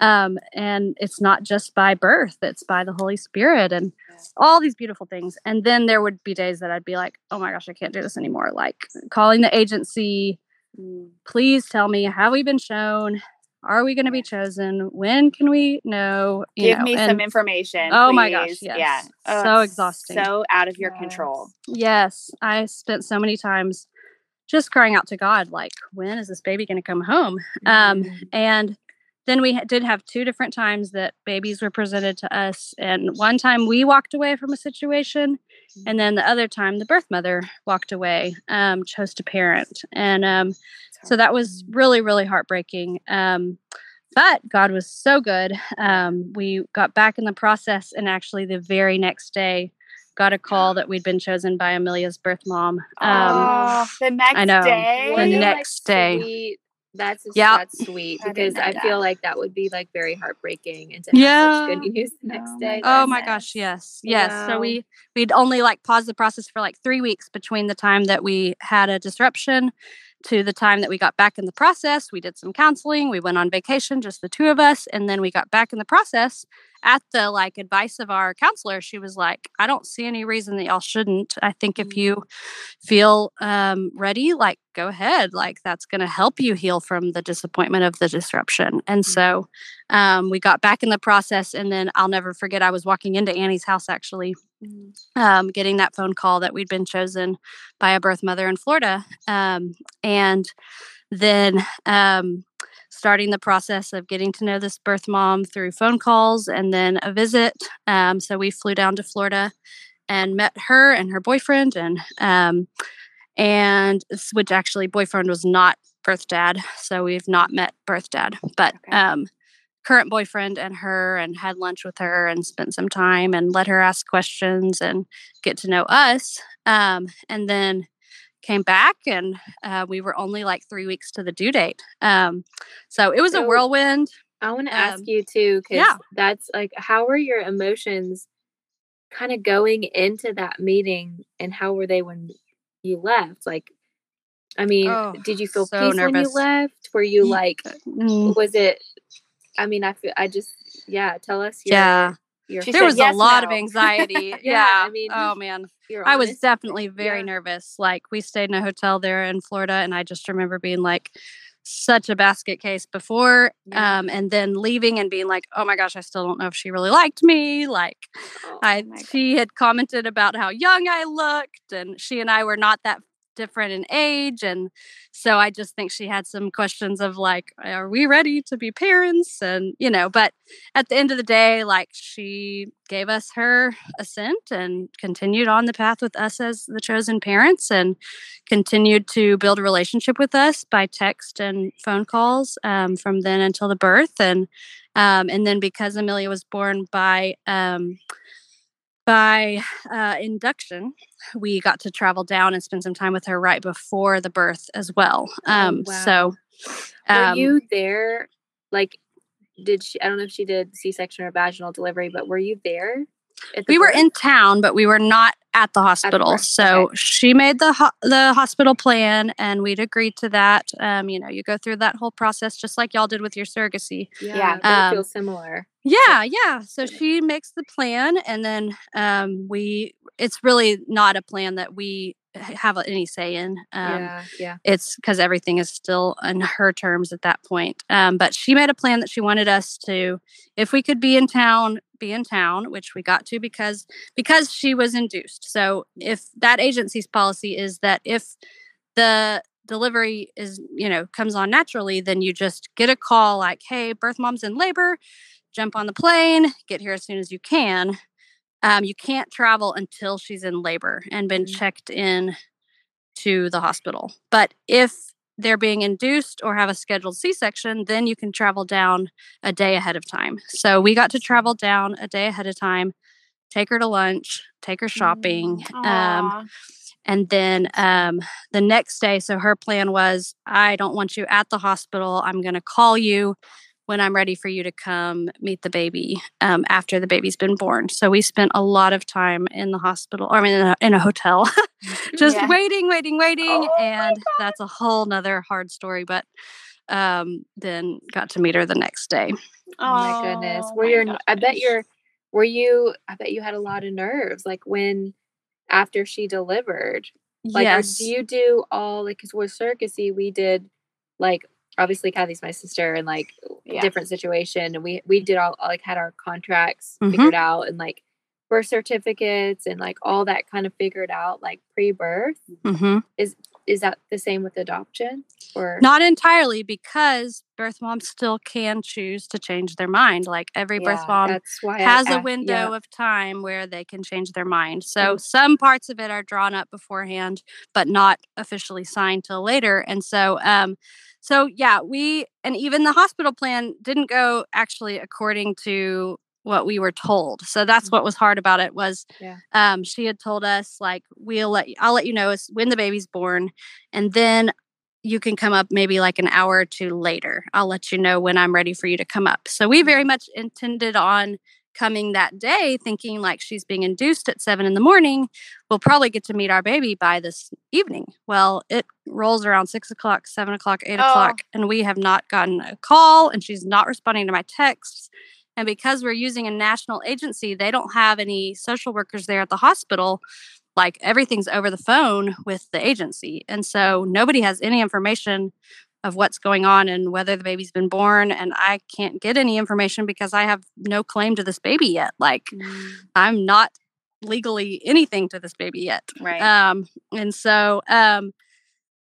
um, and it's not just by birth it's by the holy spirit and
Yeah.
all these beautiful things and then there would be days that i'd be like oh my gosh i can't do this anymore like calling the agency
Mm.
please tell me have we been shown are we going to be chosen when can we know You
give
know,
me some information.
Oh my gosh, yes.
Yeah. Oh,
So exhausting.
So out of your
Yes.
control.
Yes, I spent so many times just crying out to God, like, when is this baby going to come home? Um,
Mhm.
and then we did have two different times that babies were presented to us. And one time we walked away from a situation, and then the other time the birth mother walked away, um, chose to parent. And um, so that was really, really heartbreaking. Um, but God was so good. Um, we got back in the process, and actually, the very next day, got a call that we'd been chosen by Amelia's birth mom. Um,
oh, the next
know.
day.
The
What a,
next day.
sweet- That's just,
Yep.
that's sweet because
know
I feel like that would be like very heartbreaking and to have
Yeah.
such good news the next
Oh my
day.
Oh my
goodness.
gosh, yes. Yes. So we we'd only like paused the process for like 3 weeks between the time that we had a disruption to the time that we got back in the process. We did some counseling, we went on vacation, just the two of us, and then we got back in the process. At the like advice of our counselor, she was like, I don't see any reason that y'all shouldn't. I think if you feel um, ready, like go ahead. Like that's going to help you heal from the disappointment of the disruption. And so um, we got back in the process. And then I'll never forget, I was walking into Annie's house actually um, getting that phone call that we'd been chosen by a birth mother in Florida. Um, and then um, starting the process of getting to know this birth mom through phone calls and then a visit. Um, so we flew down to Florida and met her and her boyfriend and um, and which actually boyfriend was not birth dad so we've not met birth dad but
Okay.
um current boyfriend and her and had lunch with her and spent some time and let her ask questions and get to know us um and then came back and uh, we were only like three weeks to the due date um so it was a whirlwind
I want to ask
Um,
you too, because
yeah.
that's like, how were your emotions kind of going into that meeting, and how were they when you left? Like, I mean,
Oh,
did you feel
so
peace when you left? Were you like,
Mm,
was it? I mean, I feel, I just, yeah. Tell us your,
yeah there
said
was
yes,
a lot of anxiety yeah,
Yeah, I mean,
oh man I was definitely very
yeah.
nervous. Like we stayed in a hotel there in Florida, and I just remember being like such a basket case before,
Yeah.
um, and then leaving and being like, "Oh my gosh, I still don't know if she really liked me." Like
Oh,
I, she had commented about how young I looked, and she and I were not that different in age, and so I just think she had some questions of like, "Are we ready to be parents?" And you know, but at the end of the day, like she gave us her assent and continued on the path with us as the chosen parents and continued to build a relationship with us by text and phone calls um, from then until the birth and um, and then because amelia was born by um, by uh, induction we got to travel down and spend some time with her right before the birth as well um,
wow.
so
Were
um,
you there? Like, did she? I don't know if she did C-section or vaginal delivery, but were you there?
we were in town, but we were not at the hospital.
birth,
so
okay.
she made the ho- the hospital plan, and we'd agreed to that. Um, you know, you go through that whole process just like y'all did with your surrogacy.
Yeah,
Yeah.
that
Um,
feels similar.
Yeah, yeah. So she makes the plan, and then um, we. It's really not a plan that we have any say in. Um,
yeah, yeah.
it's because everything is still on her terms at that point. Um, but she made a plan that she wanted us to, if we could be in town, be in town, which we got to because because she was induced. So if that agency's policy is that if the delivery is you know comes on naturally, then you just get a call like, hey, birth mom's in labor, jump on the plane, get here as soon as you can. Um, you can't travel until she's in labor and been
Mhm.
checked in to the hospital. But if they're being induced or have a scheduled C section, then you can travel down a day ahead of time. So we got to travel down a day ahead of time, take her to lunch, take her shopping. Um, and then um, the next day, so her plan was I don't want you at the hospital. I'm going to call you when I'm ready for you to come meet the baby um, after the baby's been born. So we spent a lot of time in the hospital, or I mean, in a, in a hotel, just
Yeah.
waiting, waiting, waiting.
Oh
and that's a whole nother hard story, but um, then got to meet her the next day.
Oh my goodness.
Oh
Were
my
your I bet
gosh.
your were you I bet you had a lot of nerves like when after she delivered. Like
yes.
do you do all like cuz with surrogacy we did like obviously Kathy's my sister and like
Yeah.
different situation and we we did all like had our contracts
Mhm.
figured out and like birth certificates and like all that kind of figured out like pre-birth.
hmm
Is that the same with adoption or
Not entirely because birth moms still can choose to change their mind. Like every birth mom
why I
has a window
yeah.
of time where they can change their mind. So
Mm.
some parts of it are drawn up beforehand, but not officially signed till later. And so, um, so yeah, we and even the hospital plan didn't go actually according to what we were told. So that's what was hard about it was
Yeah.
um, she had told us like we'll let I'll let you know when the baby's born, and then you can come up maybe like an hour or two later. I'll let you know when I'm ready for you to come up. So we very much intended on coming that day thinking like she's being induced at seven in the morning. We'll probably get to meet our baby by this evening. Well, it rolls around six o'clock, seven o'clock, eight
Oh.
o'clock, and we have not gotten a call, and she's not responding to my texts. And because we're using a national agency, they don't have any social workers there at the hospital. Like everything's over the phone with the agency. And so nobody has any information of what's going on and whether the baby's been born. And I can't get any information because I have no claim to this baby yet. Like I'm not legally anything to this baby yet.
Right.
Um, and so um,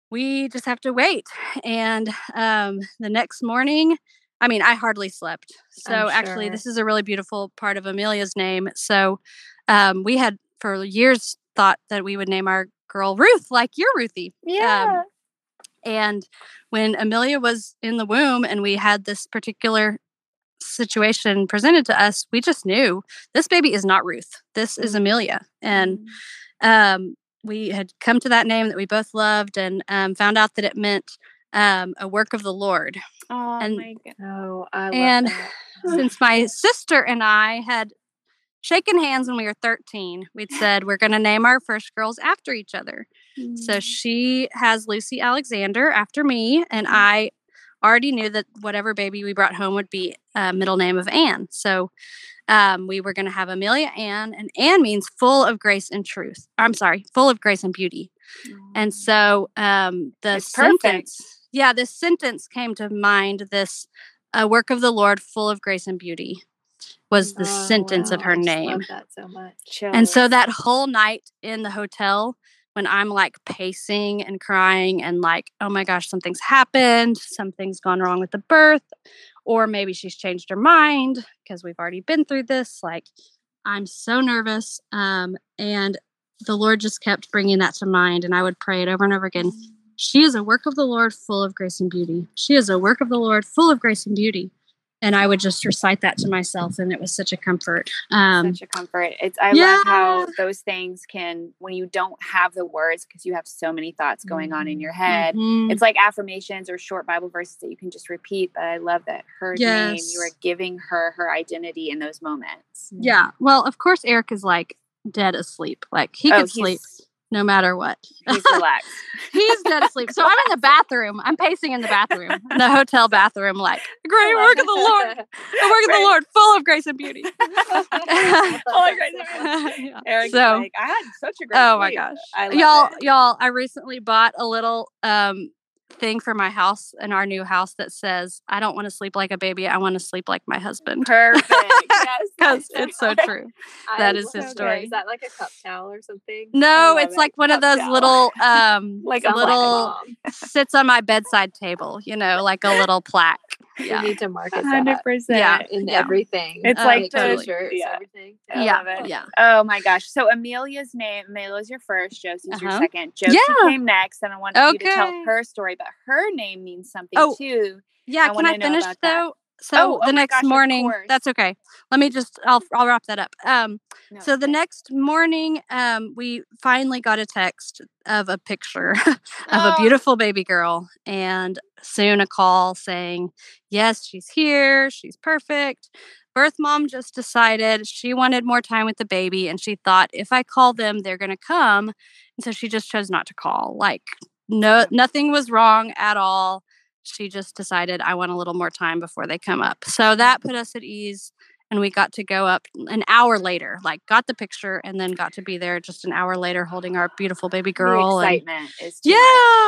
we just have to wait. And um, the next morning, I mean, I hardly slept. So
I'm
actually, this is a really beautiful part of Amelia's name. So um, we had for years thought that we would name our girl Ruth, like you're Ruthie.
yeah.
And when Amelia was in the womb and we had this particular situation presented to us, we just knew this baby is not Ruth. This is Amelia. And um, we had come to that name that we both loved and um, found out that it meant um, a work of the Lord.
oh
and-
my god.
Oh, I
And
that.
Since my sister and I had shaken hands when we were 13, we'd said we're going to name our first girls after each other. So she has Lucy Alexander after me, and I already knew that whatever baby we brought home would be a middle name of Anne. So um, we were going to have Amelia Anne, and Anne means full of grace and truth. I'm sorry, full of grace and beauty. And so um, the
It's perfect.
Yeah, this sentence came to mind. This a work of the Lord, full of grace and beauty, was the
Oh,
sentence of her name.
love that so much.
And so that whole night in the hotel, when I'm like pacing and crying and like, oh my gosh, something's happened, something's gone wrong with the birth, or maybe she's changed her mind because we've already been through this. Like, I'm so nervous. Um, and the Lord just kept bringing that to mind, and I would pray it over and over again. She is a work of the Lord full of grace and beauty. She is a work of the Lord full of grace and beauty. And I would just recite that to myself, and it was such a comfort. Um,
such a comfort. It's I love how those things can when you don't have the words because you have so many thoughts going on in your head.
mhm.
It's like affirmations or short Bible verses that you can just repeat. But I love that her name, you are giving her her identity in those moments.
Yeah. Well, of course, Eric is like dead asleep. Like he
Oh,
could sleep no matter what.
He's relaxed.
He's dead asleep. So I'm in the bathroom. I'm pacing in the bathroom, in the hotel bathroom, like great work of the Lord, the work of the Lord, full of grace and beauty.
Oh, grace and
Yeah.
Eric's
So-
like, I had such a great
Oh my
sleep."
gosh.
I
y'all, y'all, I recently bought a little um thing for my house in our new house that says, I don't want to sleep like a baby. I want to sleep like my husband.
Perfect. yes.
Because it's so true.
I
That is
love
his story.
Is that like a cup towel or something?
No, it's
it.
like one of those
towel.
little um
Like a
little sits on my bedside table, you know, like a little plaque.
You
Yeah.
need to market
Hundred
that
percent.
Yeah.
in
Yeah.
everything.
It's like the
totally.
t-shirts,
yeah.
everything.
I
yeah. Yeah.
Oh my gosh. So Amelia's name, Amelia's your first, Josie's your
Uh-huh.
second. Josie
Yeah.
came next, and I want you to tell her story, but her name means something
Oh,
too.
Yeah,
I
can I finish
though? that.
So
Oh, oh
the
my
next
gosh,
morning, that's okay. Let me just I'll I'll wrap that up. Um
No,
so the
okay.
next morning um we finally got a text of a picture of a
Oh.
beautiful baby girl and soon a call saying, "Yes, she's here. She's perfect." Birth mom just decided she wanted more time with the baby and she thought if I call them they're going to come. And so she just chose not to call. Like no nothing was wrong at all. She just decided I want a little more time before they come up. So that put us at ease and we got to go up an hour later. Like got the picture and then got to be there just an hour later holding our beautiful baby girl
The
and
excitement is too
yeah.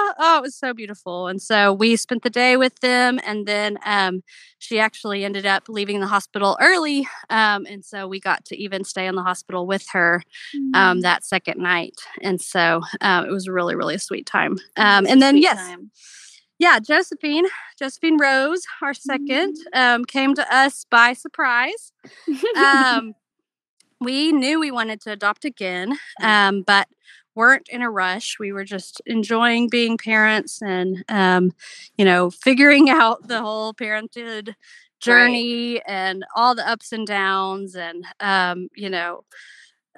much.
Oh, it was so beautiful. And so we spent the day with them. And then um, she actually ended up leaving the hospital early. Um, and so we got to even stay in the hospital with her
Mm.
um, that second night. And so um, it was really, really sweet time. Um, and then,
sweet
yes,
time.
Yeah, Josephine, Josephine Rose, our 2nd um, came to us by surprise. Um, we knew we wanted to adopt again, um, but weren't in a rush. We were just enjoying being parents and, um, you know, figuring out the whole parented journey and all the ups and downs and, um, you know,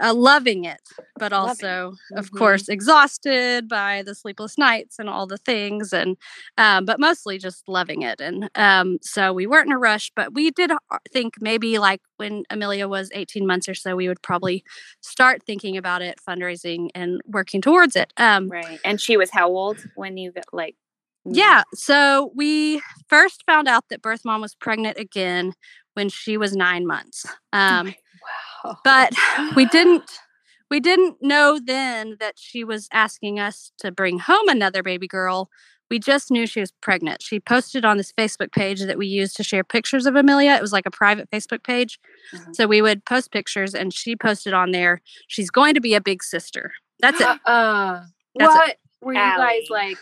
uh, loving it, but
Loving it.
also, of
Mhm.
course, exhausted by the sleepless nights and all the things, and um, but mostly just loving it. And um, so we weren't in a rush, but we did uh, think maybe like when Amelia was 18 months or so, we would probably start thinking about it, fundraising, and working towards it. Um,
Right. And she was how old when you got like?
yeah. So we first found out that birth mom was pregnant again when she was nine months. Um,
Wow.
but we didn't we didn't know then that she was asking us to bring home another baby girl. We just knew she was pregnant. She posted on this Facebook page that we used to share pictures of Amelia. It was like a private Facebook page.
Mhm.
So we would post pictures and she posted on there, she's going to be a big sister. That's it.
Uh,
That's it.
what were you guys like?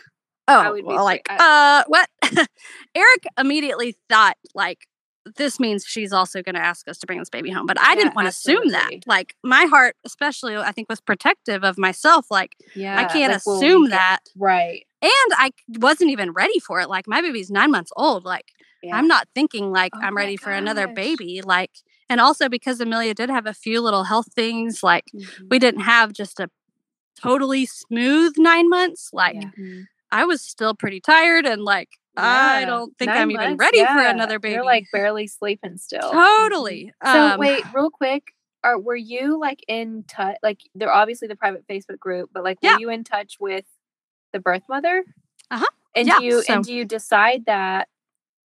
Oh, I
would be
well,
so-
like,
I-
uh, what? Eric immediately thought, like, this means she's also going to ask us to bring this baby home. But I
Yeah,
didn't want to assume that. Like, my heart, especially, I think, was protective of myself. Like,
Yeah,
I can't
like,
assume
get-
that.
Right.
And I wasn't even ready for it. Like, my baby's nine months old. Like,
Yeah.
I'm not thinking, like,
Oh
I'm ready for another baby. Like, and also because Amelia did have a few little health things, like,
Mhm.
we didn't have just a totally smooth nine months. Like,
Yeah.
Mhm.
I was still pretty tired and like I don't think I'm even
months,
ready for another baby.
You're like barely sleeping still.
totally.
So
Um,
wait, real quick, are were you like in touch? Like they're obviously the private Facebook group, but like were
Yeah.
you in touch with the birth mother?
Uh-huh.
And
Yeah,
do you
so-
and do you decide that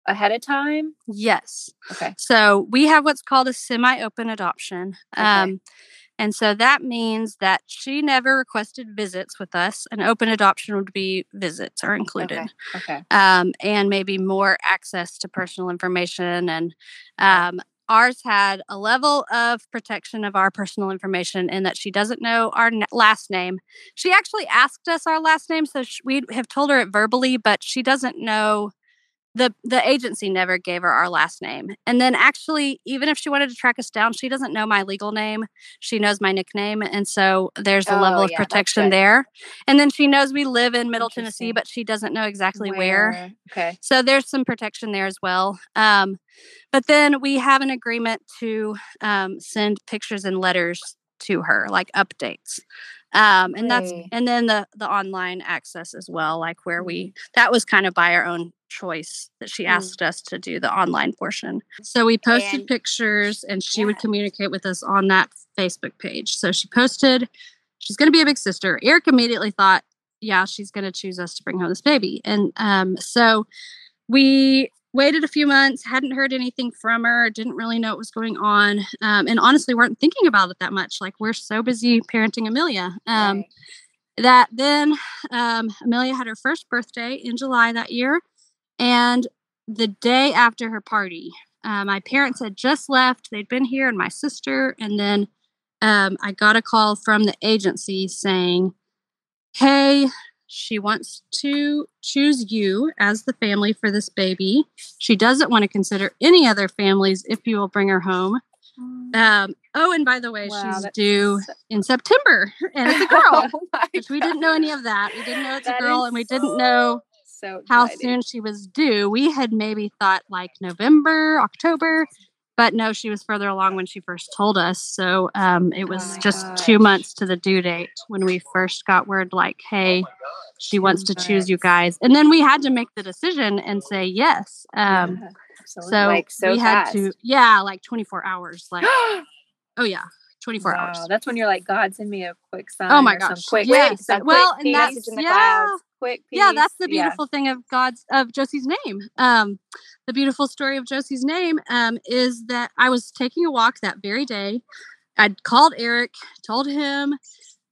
ahead of time?
Yes.
Okay.
So we have what's called a semi-open adoption.
Okay.
Um, and so that means that she never requested visits with us. An open adoption would be visits are included.
Okay. Okay.
um, and maybe more access to personal information. And um, ours had a level of protection of our personal information in that she doesn't know our n- last name. She actually asked us our last name, so sh- we have told her it verbally, but she doesn't know. The, the agency never gave her our last name. And then actually, even if she wanted to track us down, she doesn't know my legal name. She knows my nickname. And so there's a level
Oh,
of
yeah, that's
protection there. And then she knows we live in Middle Tennessee, but she doesn't know exactly where.
Okay.
So there's some protection there as well. Um, but then we have an agreement to um, send pictures and letters to her, like updates. Um, and that's and then the the online access as well, like where we that was kind of by our own choice that she
Mm.
asked us to do the online portion. So we posted
And-
pictures and she would communicate with us on that Facebook page. So she posted, she's going to be a big sister. Eric immediately thought, yeah, she's going to choose us to bring home this baby. And um, so we waited a few months, hadn't heard anything from her, didn't really know what was going on, um, and honestly weren't thinking about it that much. Like we're so busy parenting Amelia. Um,
Right.
That then um, Amelia had her first birthday in July that year, and the day after her party, uh, my parents had just left. They'd been here, and my sister, and then um, I got a call from the agency saying, "Hey, she wants to choose you as the family for this baby. She doesn't want to consider any other families if you will bring her home. Um, oh, and by the way,
Wow,
she's due
so-
in September, and it's a girl,
Oh
which we didn't know any of that. We didn't know it's
That
a girl, and we didn't know
so
how
exciting.
soon she was due. We had maybe thought like November, October, but no, she was further along when she first told us. So um, it was
my
just two months to the due date when we first got word like, hey, she wants to choose you guys. And then we had to make the decision and say yes. Um,
Yeah,
so,
Like, so
we had to, yeah, like 24 hours. Like, oh yeah, 24
wow,
hours.
that's when you're like, God, send me a quick sign.
Oh my gosh,
quick,
yes.
some
Well,
quick
and that's
in the
yeah,
clouds.
quick
yeah that's the
piece. Yeah.
beautiful thing of god's of josie's name um the beautiful story of josie's name um is that i was taking a walk that very day i'd called eric told him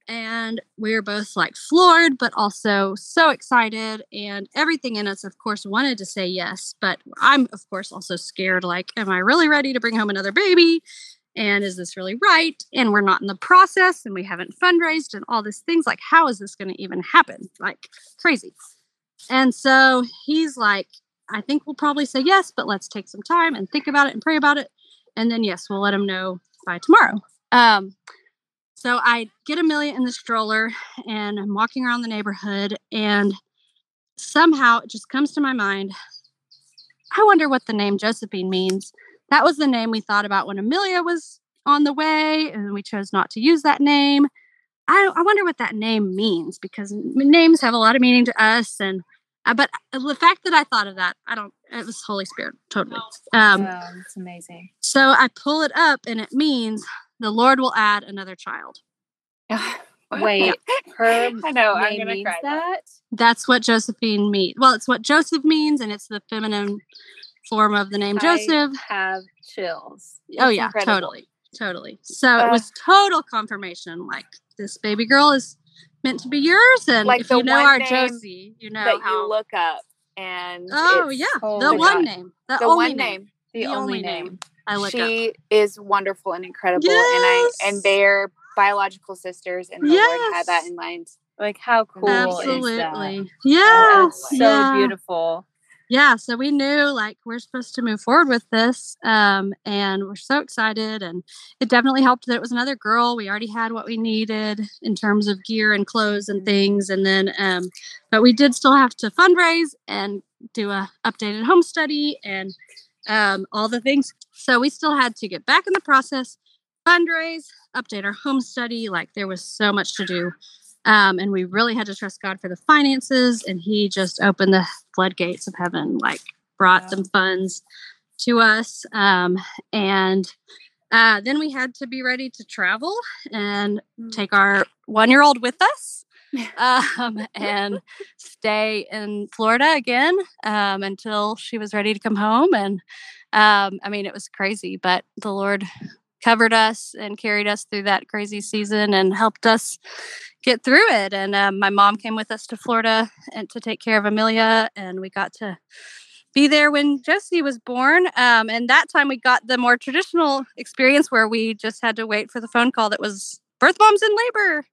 and we were both like floored but also so excited and everything in us of course wanted to say yes but i'm of course also scared like am i really ready to bring home another baby and is this really right? And we're not in the process and we haven't fundraised and all these things like how is this going to even happen? Like crazy. And so he's like i think we'll probably say yes but let's take some time and think about it and pray about it. And then yes we'll let him know by tomorrow. Um so i get amelia in the stroller and i'm walking around the neighborhood and somehow it just comes to my mind. I wonder what the name josephine means that was the name we thought about when amelia was on the way, and we chose not to use that name. I, I wonder what that name means because names have a lot of meaning to us, and uh, but the fact that I thought of that, I don't. It was Holy Spirit, totally. Um,
wow, that's amazing.
so I pull it up, and it means the Lord will add another child.
Wait, her
I know. I'm gonna
means
cry.
that?
That's what Josephine means. Well, it's what Joseph means, and it's the feminine form of the name
I
Joseph.
have chills.
oh yeah,
incredible.
totally, totally. So it
uh,
was total confirmation. Like this baby girl is meant to be yours, and
Like
if you know our Josie, you know
that
how.
you look up and
oh yeah,
oh
the one
God.
name, the,
the
only
one
name.
name.
The,
The
only
only
name.
name. I look up.
She is wonderful and incredible, and I and
Yes.
they're biological sisters, and the Lord had that in mind.
Like how cool is that?
Absolutely,
Oh,
yeah,
it's so
yeah.
beautiful.
Yeah so we knew like we're supposed to move forward with this um and we're so excited and it definitely helped that it was another girl. We already had what we needed in terms of gear and clothes and things and then um but we did still have to fundraise and do a updated home study and um all the things. So we still had to get back in the process fundraise update our home study like there was so much to do um, and we really had to trust God for the finances, and He just opened the floodgates of heaven, like brought
Wow.
some funds to us. Um, and uh, then we had to be ready to travel and take our one year old with us um, and stay in Florida again um, until she was ready to come home. And um, I mean, it was crazy, but the Lord covered us and carried us through that crazy season and helped us get through it. And um, my mom came with us to Florida and to take care of Amelia, and we got to be there when Josie was born. Um, and that time we got the more traditional experience where we just had to wait for the phone call that was birth mom's in labor,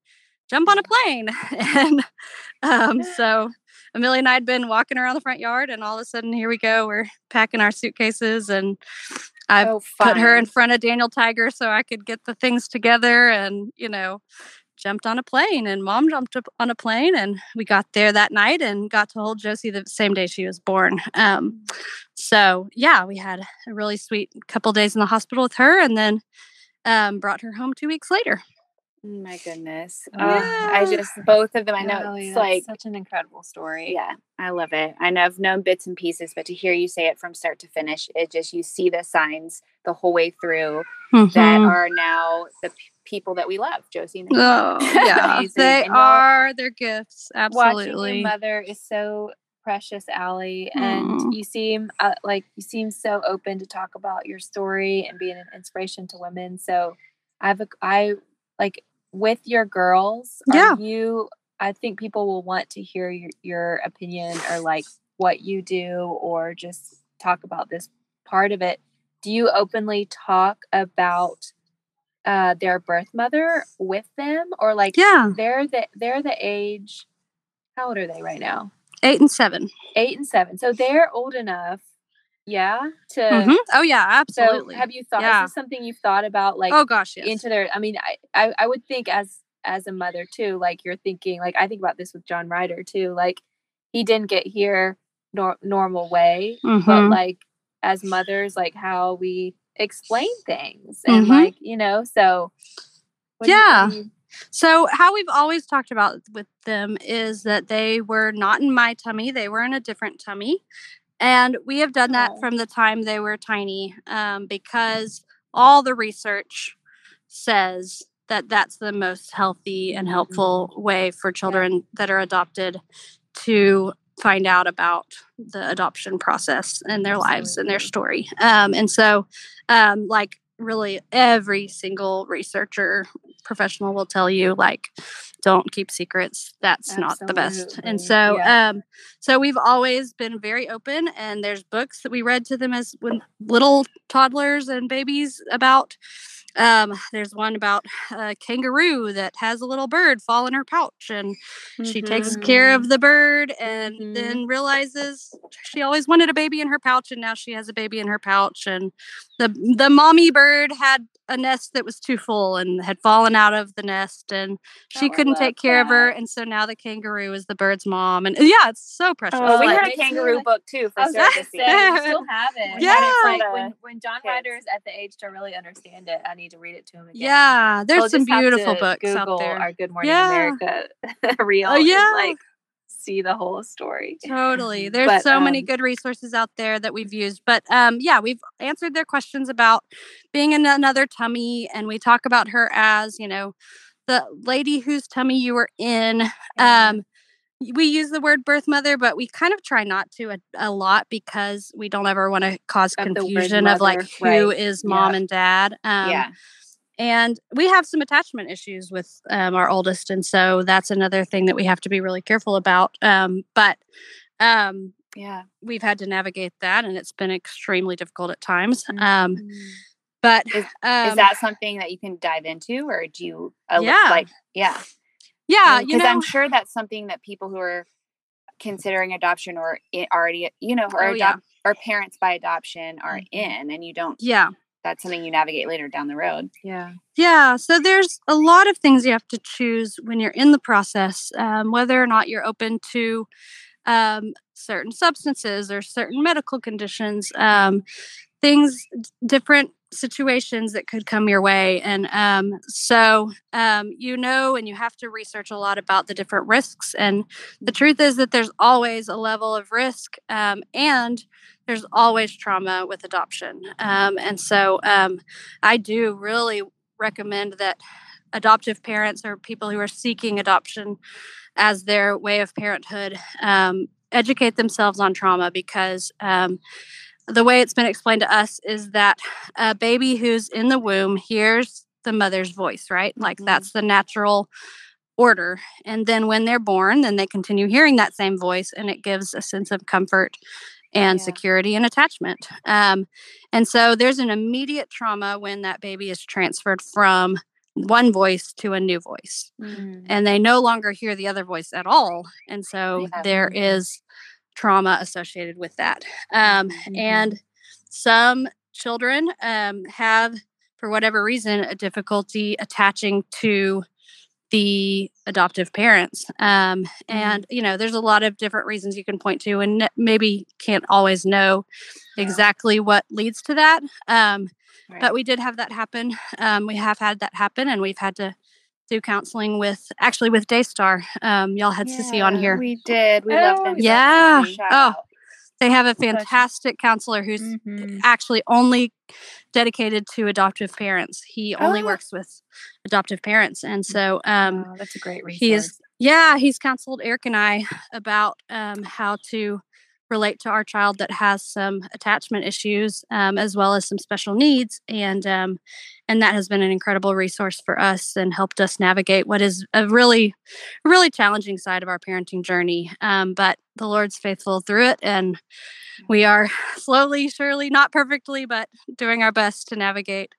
jump on a plane. and um, so Amelia and I had been walking around the front yard, and all of a sudden, here we go. We're packing our suitcases, and I
oh,
put her in front of Daniel Tiger so I could get the things together and, you know, jumped on a plane and mom jumped up on a plane and we got there that night and got to hold Josie the same day she was born. Um, so yeah, we had a really sweet couple days in the hospital with her and then um, brought her home two weeks later.
Oh my goodness.
Oh,
I just both of them. I know
Golly,
it's like
such an incredible story.
Yeah, I love it. I know I've known bits and pieces, but to hear you say it from start to finish, it just you see the signs the whole way through that
Mhm.
are now the p- people that we love, Josie and
Oh, yeah. They
And
are their gifts. Absolutely.
your mother is so precious, Allie, and
Aw.
you seem uh, like you seem so open to talk about your story and being an inspiration to women. So, I've a- I like with your girls. Are
Yeah.
you? I think people will want to hear your, your opinion or like what you do or just talk about this part of it. Do you openly talk about uh, their birth mother with them, or like
Yeah.
they're the they're the age? How old are they right now?
Eight and seven.
Eight and seven. So they're old enough, yeah. To
Mhm. Oh, yeah.
so
Absolutely.
have you thought?
Yeah.
Is this something you've thought about? Like
oh, gosh. Yes.
into their. I mean, I, I I would think as as a mother too. Like you're thinking. Like I think about this with John Ryder too. Like he didn't get here nor- normal way, but
Mhm.
like as mothers, like how we explain things and
Mhm.
like you know. So what do you- what
Yeah.
you-
So, how we've always talked about with them is that they were not in my tummy, they were in a different tummy. And we have done that
Oh.
from the time they were tiny um, because all the research says that that's the most healthy and helpful way for children that are adopted to find out about the adoption process and their lives and their story. Um, and so, um, like, really every single researcher professional will tell you like don't keep secrets. That's not the best. And so
yeah.
um so we've always been very open and there's books that we read to them as when little toddlers and babies about. Um there's one about a kangaroo that has a little bird fall in her pouch and she takes care of the bird and
Mhm.
then realizes she always wanted a baby in her pouch and now she has a baby in her pouch and the the mommy bird had a nest that was too full and had fallen out of the nest and she
Oh,
couldn't take care of her and so now the kangaroo is the bird's mom and yeah it's so precious
Oh, we
like-
had a kangaroo book too for
I was gonna
surrogacy.
say we still have it.
We
had it
it's like when when John
kids.
is at the age to really understand it, I need to read it to him again.
yeah there's
We'll
some beautiful books
Google
out there
Our Good Morning
Yeah.
America real
Oh,
and,
yeah.
like see the whole story.
Totally. There's
But,
so many
um,
good resources out there that we've used. But um, yeah, we've answered their questions about being in another tummy. And we talk about her as, you know, the lady whose tummy you were in. Um, we use the word birth mother, but we kind of try not to a, a lot because we don't ever want to cause
Of the word
confusion of like
mother,
who
right.
is mom
Yeah.
and dad. Um,
yeah.
And we have some attachment issues with um, our oldest and so that's another thing that we have to be really careful about um, but um,
Yeah.
we've had to navigate that and it's been extremely difficult at times
Mm-hmm.
um, but
Is-
um,
Is that something that you can dive into or do you uh,
Yeah.
like yeah.
yeah you
Because
know
I'm sure that's something that people who are considering adoption or already, you know, or
Oh, yeah.
or parents by adoption are
Mhm.
in, and you don't.
yeah
That's something you navigate later down the road.
Yeah.
Yeah, so there's a lot of things you have to choose when you're in the process, um, whether or not you're open to um, certain substances or certain medical conditions, um, things, different situations that could come your way. And um, so um, you know, and you have to research a lot about the different risks. And the truth is that there's always a level of risk um, and there's always trauma with adoption. Um, and so um, I do really recommend that adoptive parents or people who are seeking adoption as their way of parenthood um, educate themselves on trauma because um, the way it's been explained to us is that a baby who's in the womb hears the mother's voice, right? Like
Mhm.
that's the natural order. And then when they're born, then they continue hearing that same voice and it gives a sense of comfort and
Yeah.
security and attachment. Um, and so there's an immediate trauma when that baby is transferred from one voice to a new voice and they no longer hear the other voice at all. And so
Yeah.
there is trauma associated with that. Um,
Mhm.
And some children um, have, for whatever reason, a difficulty attaching to the adoptive parents. Um, and, you know, there's a lot of different reasons you can point to, and maybe can't always know
Yeah.
exactly what leads to that. Um,
Right.
but we did have that happen. Um, we have had that happen, and we've had to do counseling with actually with Daystar. Um, y'all had Sissy on here.
We did. We love
Oh,
them.
yeah. Oh. They have a fantastic counselor who's
Mhm.
actually only dedicated to adoptive parents. He only
Oh.
works with adoptive parents, and so um,
Wow, that's a great resource.
he is yeah he's counseled eric and i about um, how to relate to our child that has some attachment issues um, as well as some special needs and um, and that has been an incredible resource for us and helped us navigate what is a really really challenging side of our parenting journey. Um, but the lord's faithful through it and we are slowly surely not perfectly but doing our best to navigate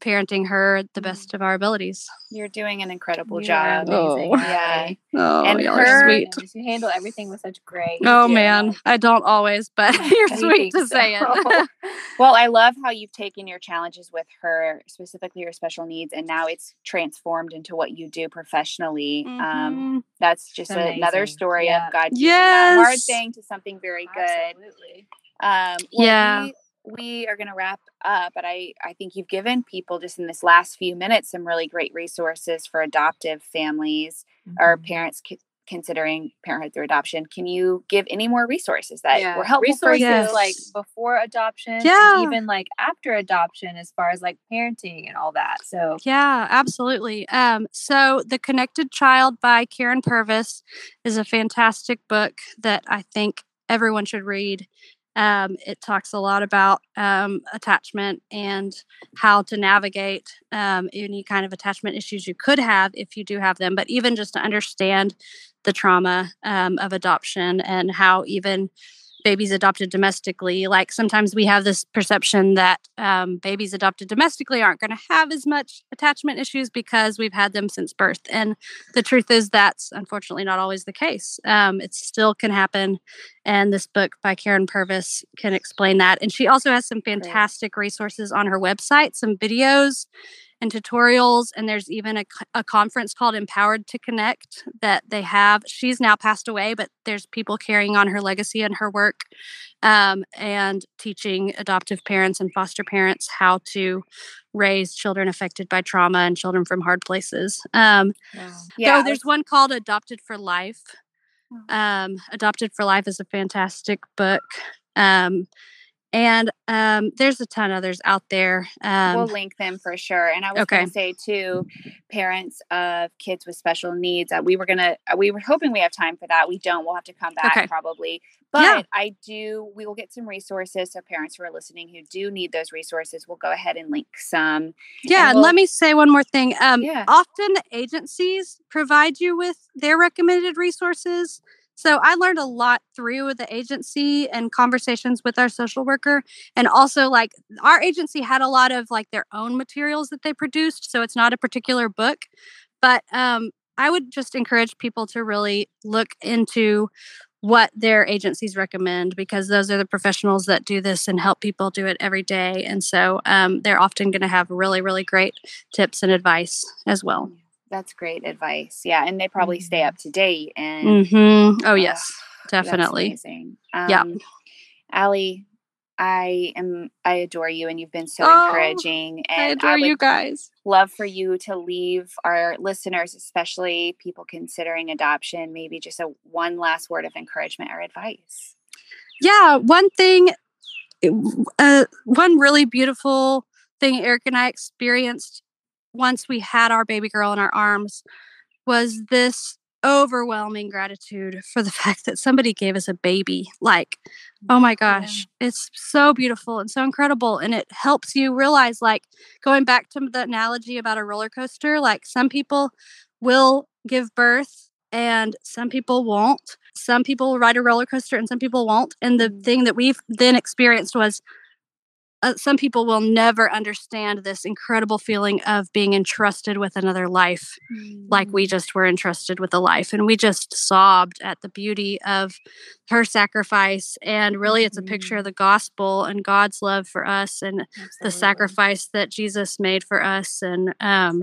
parenting her the best of our abilities
You're doing an incredible
You are
job.
amazing,
Oh.
Yeah.
Oh
And
y'all
her-
are sweet
Goodness, You handle everything with such grace.
Oh
do.
man, I don't always, but you're
We
sweet
think
to say it.
Well, I love how you've taken your challenges with her, specifically her special needs, and now it's transformed into what you do professionally. Um,
Mhm.
that's just
It's
another story
Yeah.
of God using that hard thing to something very good.
Absolutely.
Um, well,
Yeah.
We, we are going to wrap up, but I, I think you've given people just in this last few minutes some really great resources for adoptive families or
Mhm.
parents c- considering parenthood through adoption. Can you give any more resources that
yeah.
were helpful
resources
for you?
like before adoption
Yeah.
even like after adoption as far as like parenting and all that so
Yeah, absolutely. Um, so The Connected Child by Karyn Purvis is a fantastic book that I think everyone should read. Um, it talks a lot about um, attachment and how to navigate um, any kind of attachment issues you could have if you do have them, but even just to understand the trauma um, of adoption and how even babies adopted domestically. Like sometimes we have this perception that um, babies adopted domestically aren't going to have as much attachment issues because we've had them since birth. And the truth is that's unfortunately not always the case. Um, it still can happen. And this book by Karyn Purvis can explain that. And she also has some fantastic resources on her website, some videos and tutorials. And there's even a, a conference called Empowered to Connect that they have. She's now passed away, but there's people carrying on her legacy and her work um, and teaching adoptive parents and foster parents how to raise children affected by trauma and children from hard places. Um, wow. Yeah, so there's one called Adopted for Life. Um, Adopted for Life is a fantastic book. Um, and um, there's a ton others out there. Um,
we'll link them for sure. And I was okay. going to say too, parents of kids with special needs. Uh, we were gonna, uh, we were hoping we have time for that. We don't. We'll have to come back okay. probably. But yeah. I do. We will get some resources. So parents who are listening who do need those resources, we'll go ahead and link some.
Yeah, and, we'll, and let me say one more thing. Um, yeah. Often agencies provide you with their recommended resources. So I learned a lot through the agency and conversations with our social worker. And also, like, our agency had a lot of like their own materials that they produced. So it's not a particular book. But um, I would just encourage people to really look into what their agencies recommend because those are the professionals that do this and help people do it every day. And so um, they're often going to have really, really great tips and advice as well
that's great advice. Yeah, and they probably stay
mm-hmm.
up to date. And
mm-hmm. oh yes, definitely.
amazing. Um, yeah, Allie, I am. I adore you, and you've been so
oh,
encouraging. And
I adore I you guys.
Love for you to leave our listeners, especially people considering adoption, maybe just a one last word of encouragement or advice.
Yeah, one thing, uh, one really beautiful thing Eric and I experienced once we had our baby girl in our arms was this overwhelming gratitude for the fact that somebody gave us a baby. Like, oh my gosh, yeah. it's so beautiful and so incredible. And it helps you realize, like, going back to the analogy about a roller coaster, like, some people will give birth and some people won't. Some people will ride a roller coaster and some people won't. And the mm. thing that we've then experienced was uh, some people will never understand this incredible feeling of being entrusted with another life mm-hmm. like we mm. just were entrusted with a life and we just sobbed at the beauty of her sacrifice and really it's a picture of mm-hmm. the gospel and god's love for us and Absolutely. the sacrifice that jesus made for us and um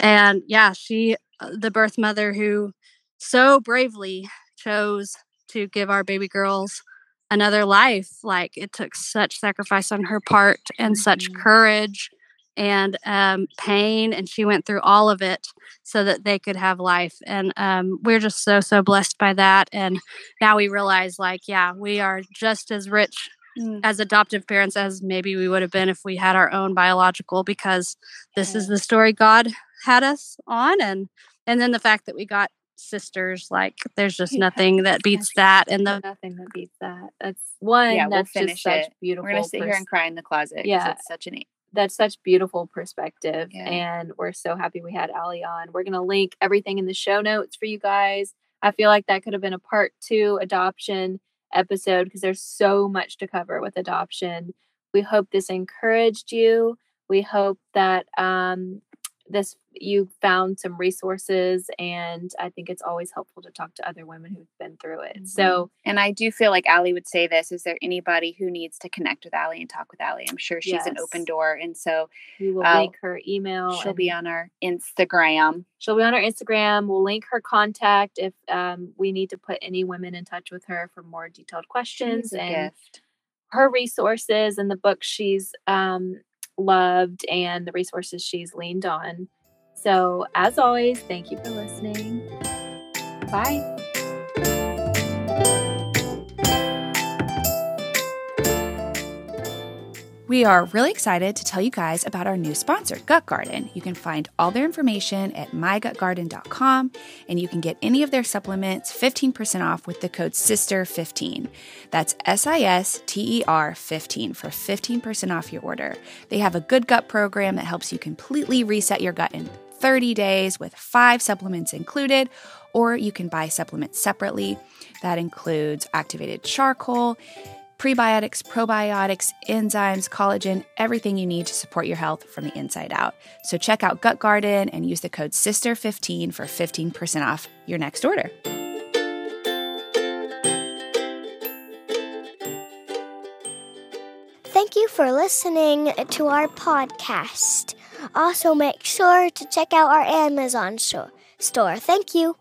and yeah she uh, the birth mother who so bravely chose to give our baby girls another life. Like it took such sacrifice on her part and mm-hmm. such courage and um, pain, and she went through all of it so that they could have life. And um, we're just so so blessed by that. And now we realize, like, yeah, we are just as rich mm. as adoptive parents as maybe we would have been if we had our own biological, because this yeah. is the story God had us on, and and then the fact that we got sisters. Like there's just yeah. nothing that beats that. And the
nothing that beats that. That's one. Yeah, we'll finish it. beautiful.
We're gonna sit pers- here and cry in the closet. Yeah, it's such an.
That's such beautiful perspective, yeah. and we're so happy we had Ali on. We're gonna link everything in the show notes for you guys. I feel like that could have been a part two adoption episode because there's so much to cover with adoption. We hope this encouraged you. We hope that um, this you found some resources and i think it's always helpful to talk to other women who've been through it mm-hmm. so
and i do feel like ali would say this is there anybody who needs to connect with ali and talk with ali i'm sure she's yes. an open door and so
we will uh, link her email
she'll be on our instagram
she'll be on our instagram we'll link her contact if um, we need to put any women in touch with her for more detailed questions and gift. her resources and the book she's um, loved and the resources she's leaned on. So, as always, thank you for listening. Bye.
We are really excited to tell you guys about our new sponsor, Gut Garden. You can find all their information at mygutgarden.com and you can get any of their supplements 15% off with the code SISTER15. That's S I S T E R 15 for 15% off your order. They have a good gut program that helps you completely reset your gut in
30 days with five supplements included, or you can buy supplements separately. That includes activated charcoal, prebiotics, probiotics, enzymes, collagen, everything you need to support your health from the inside out. So check out Gut Garden and use the code SISTER15 for 15% off your next order.
Thank you for listening to our podcast. Also, make sure to check out our Amazon store. Thank you.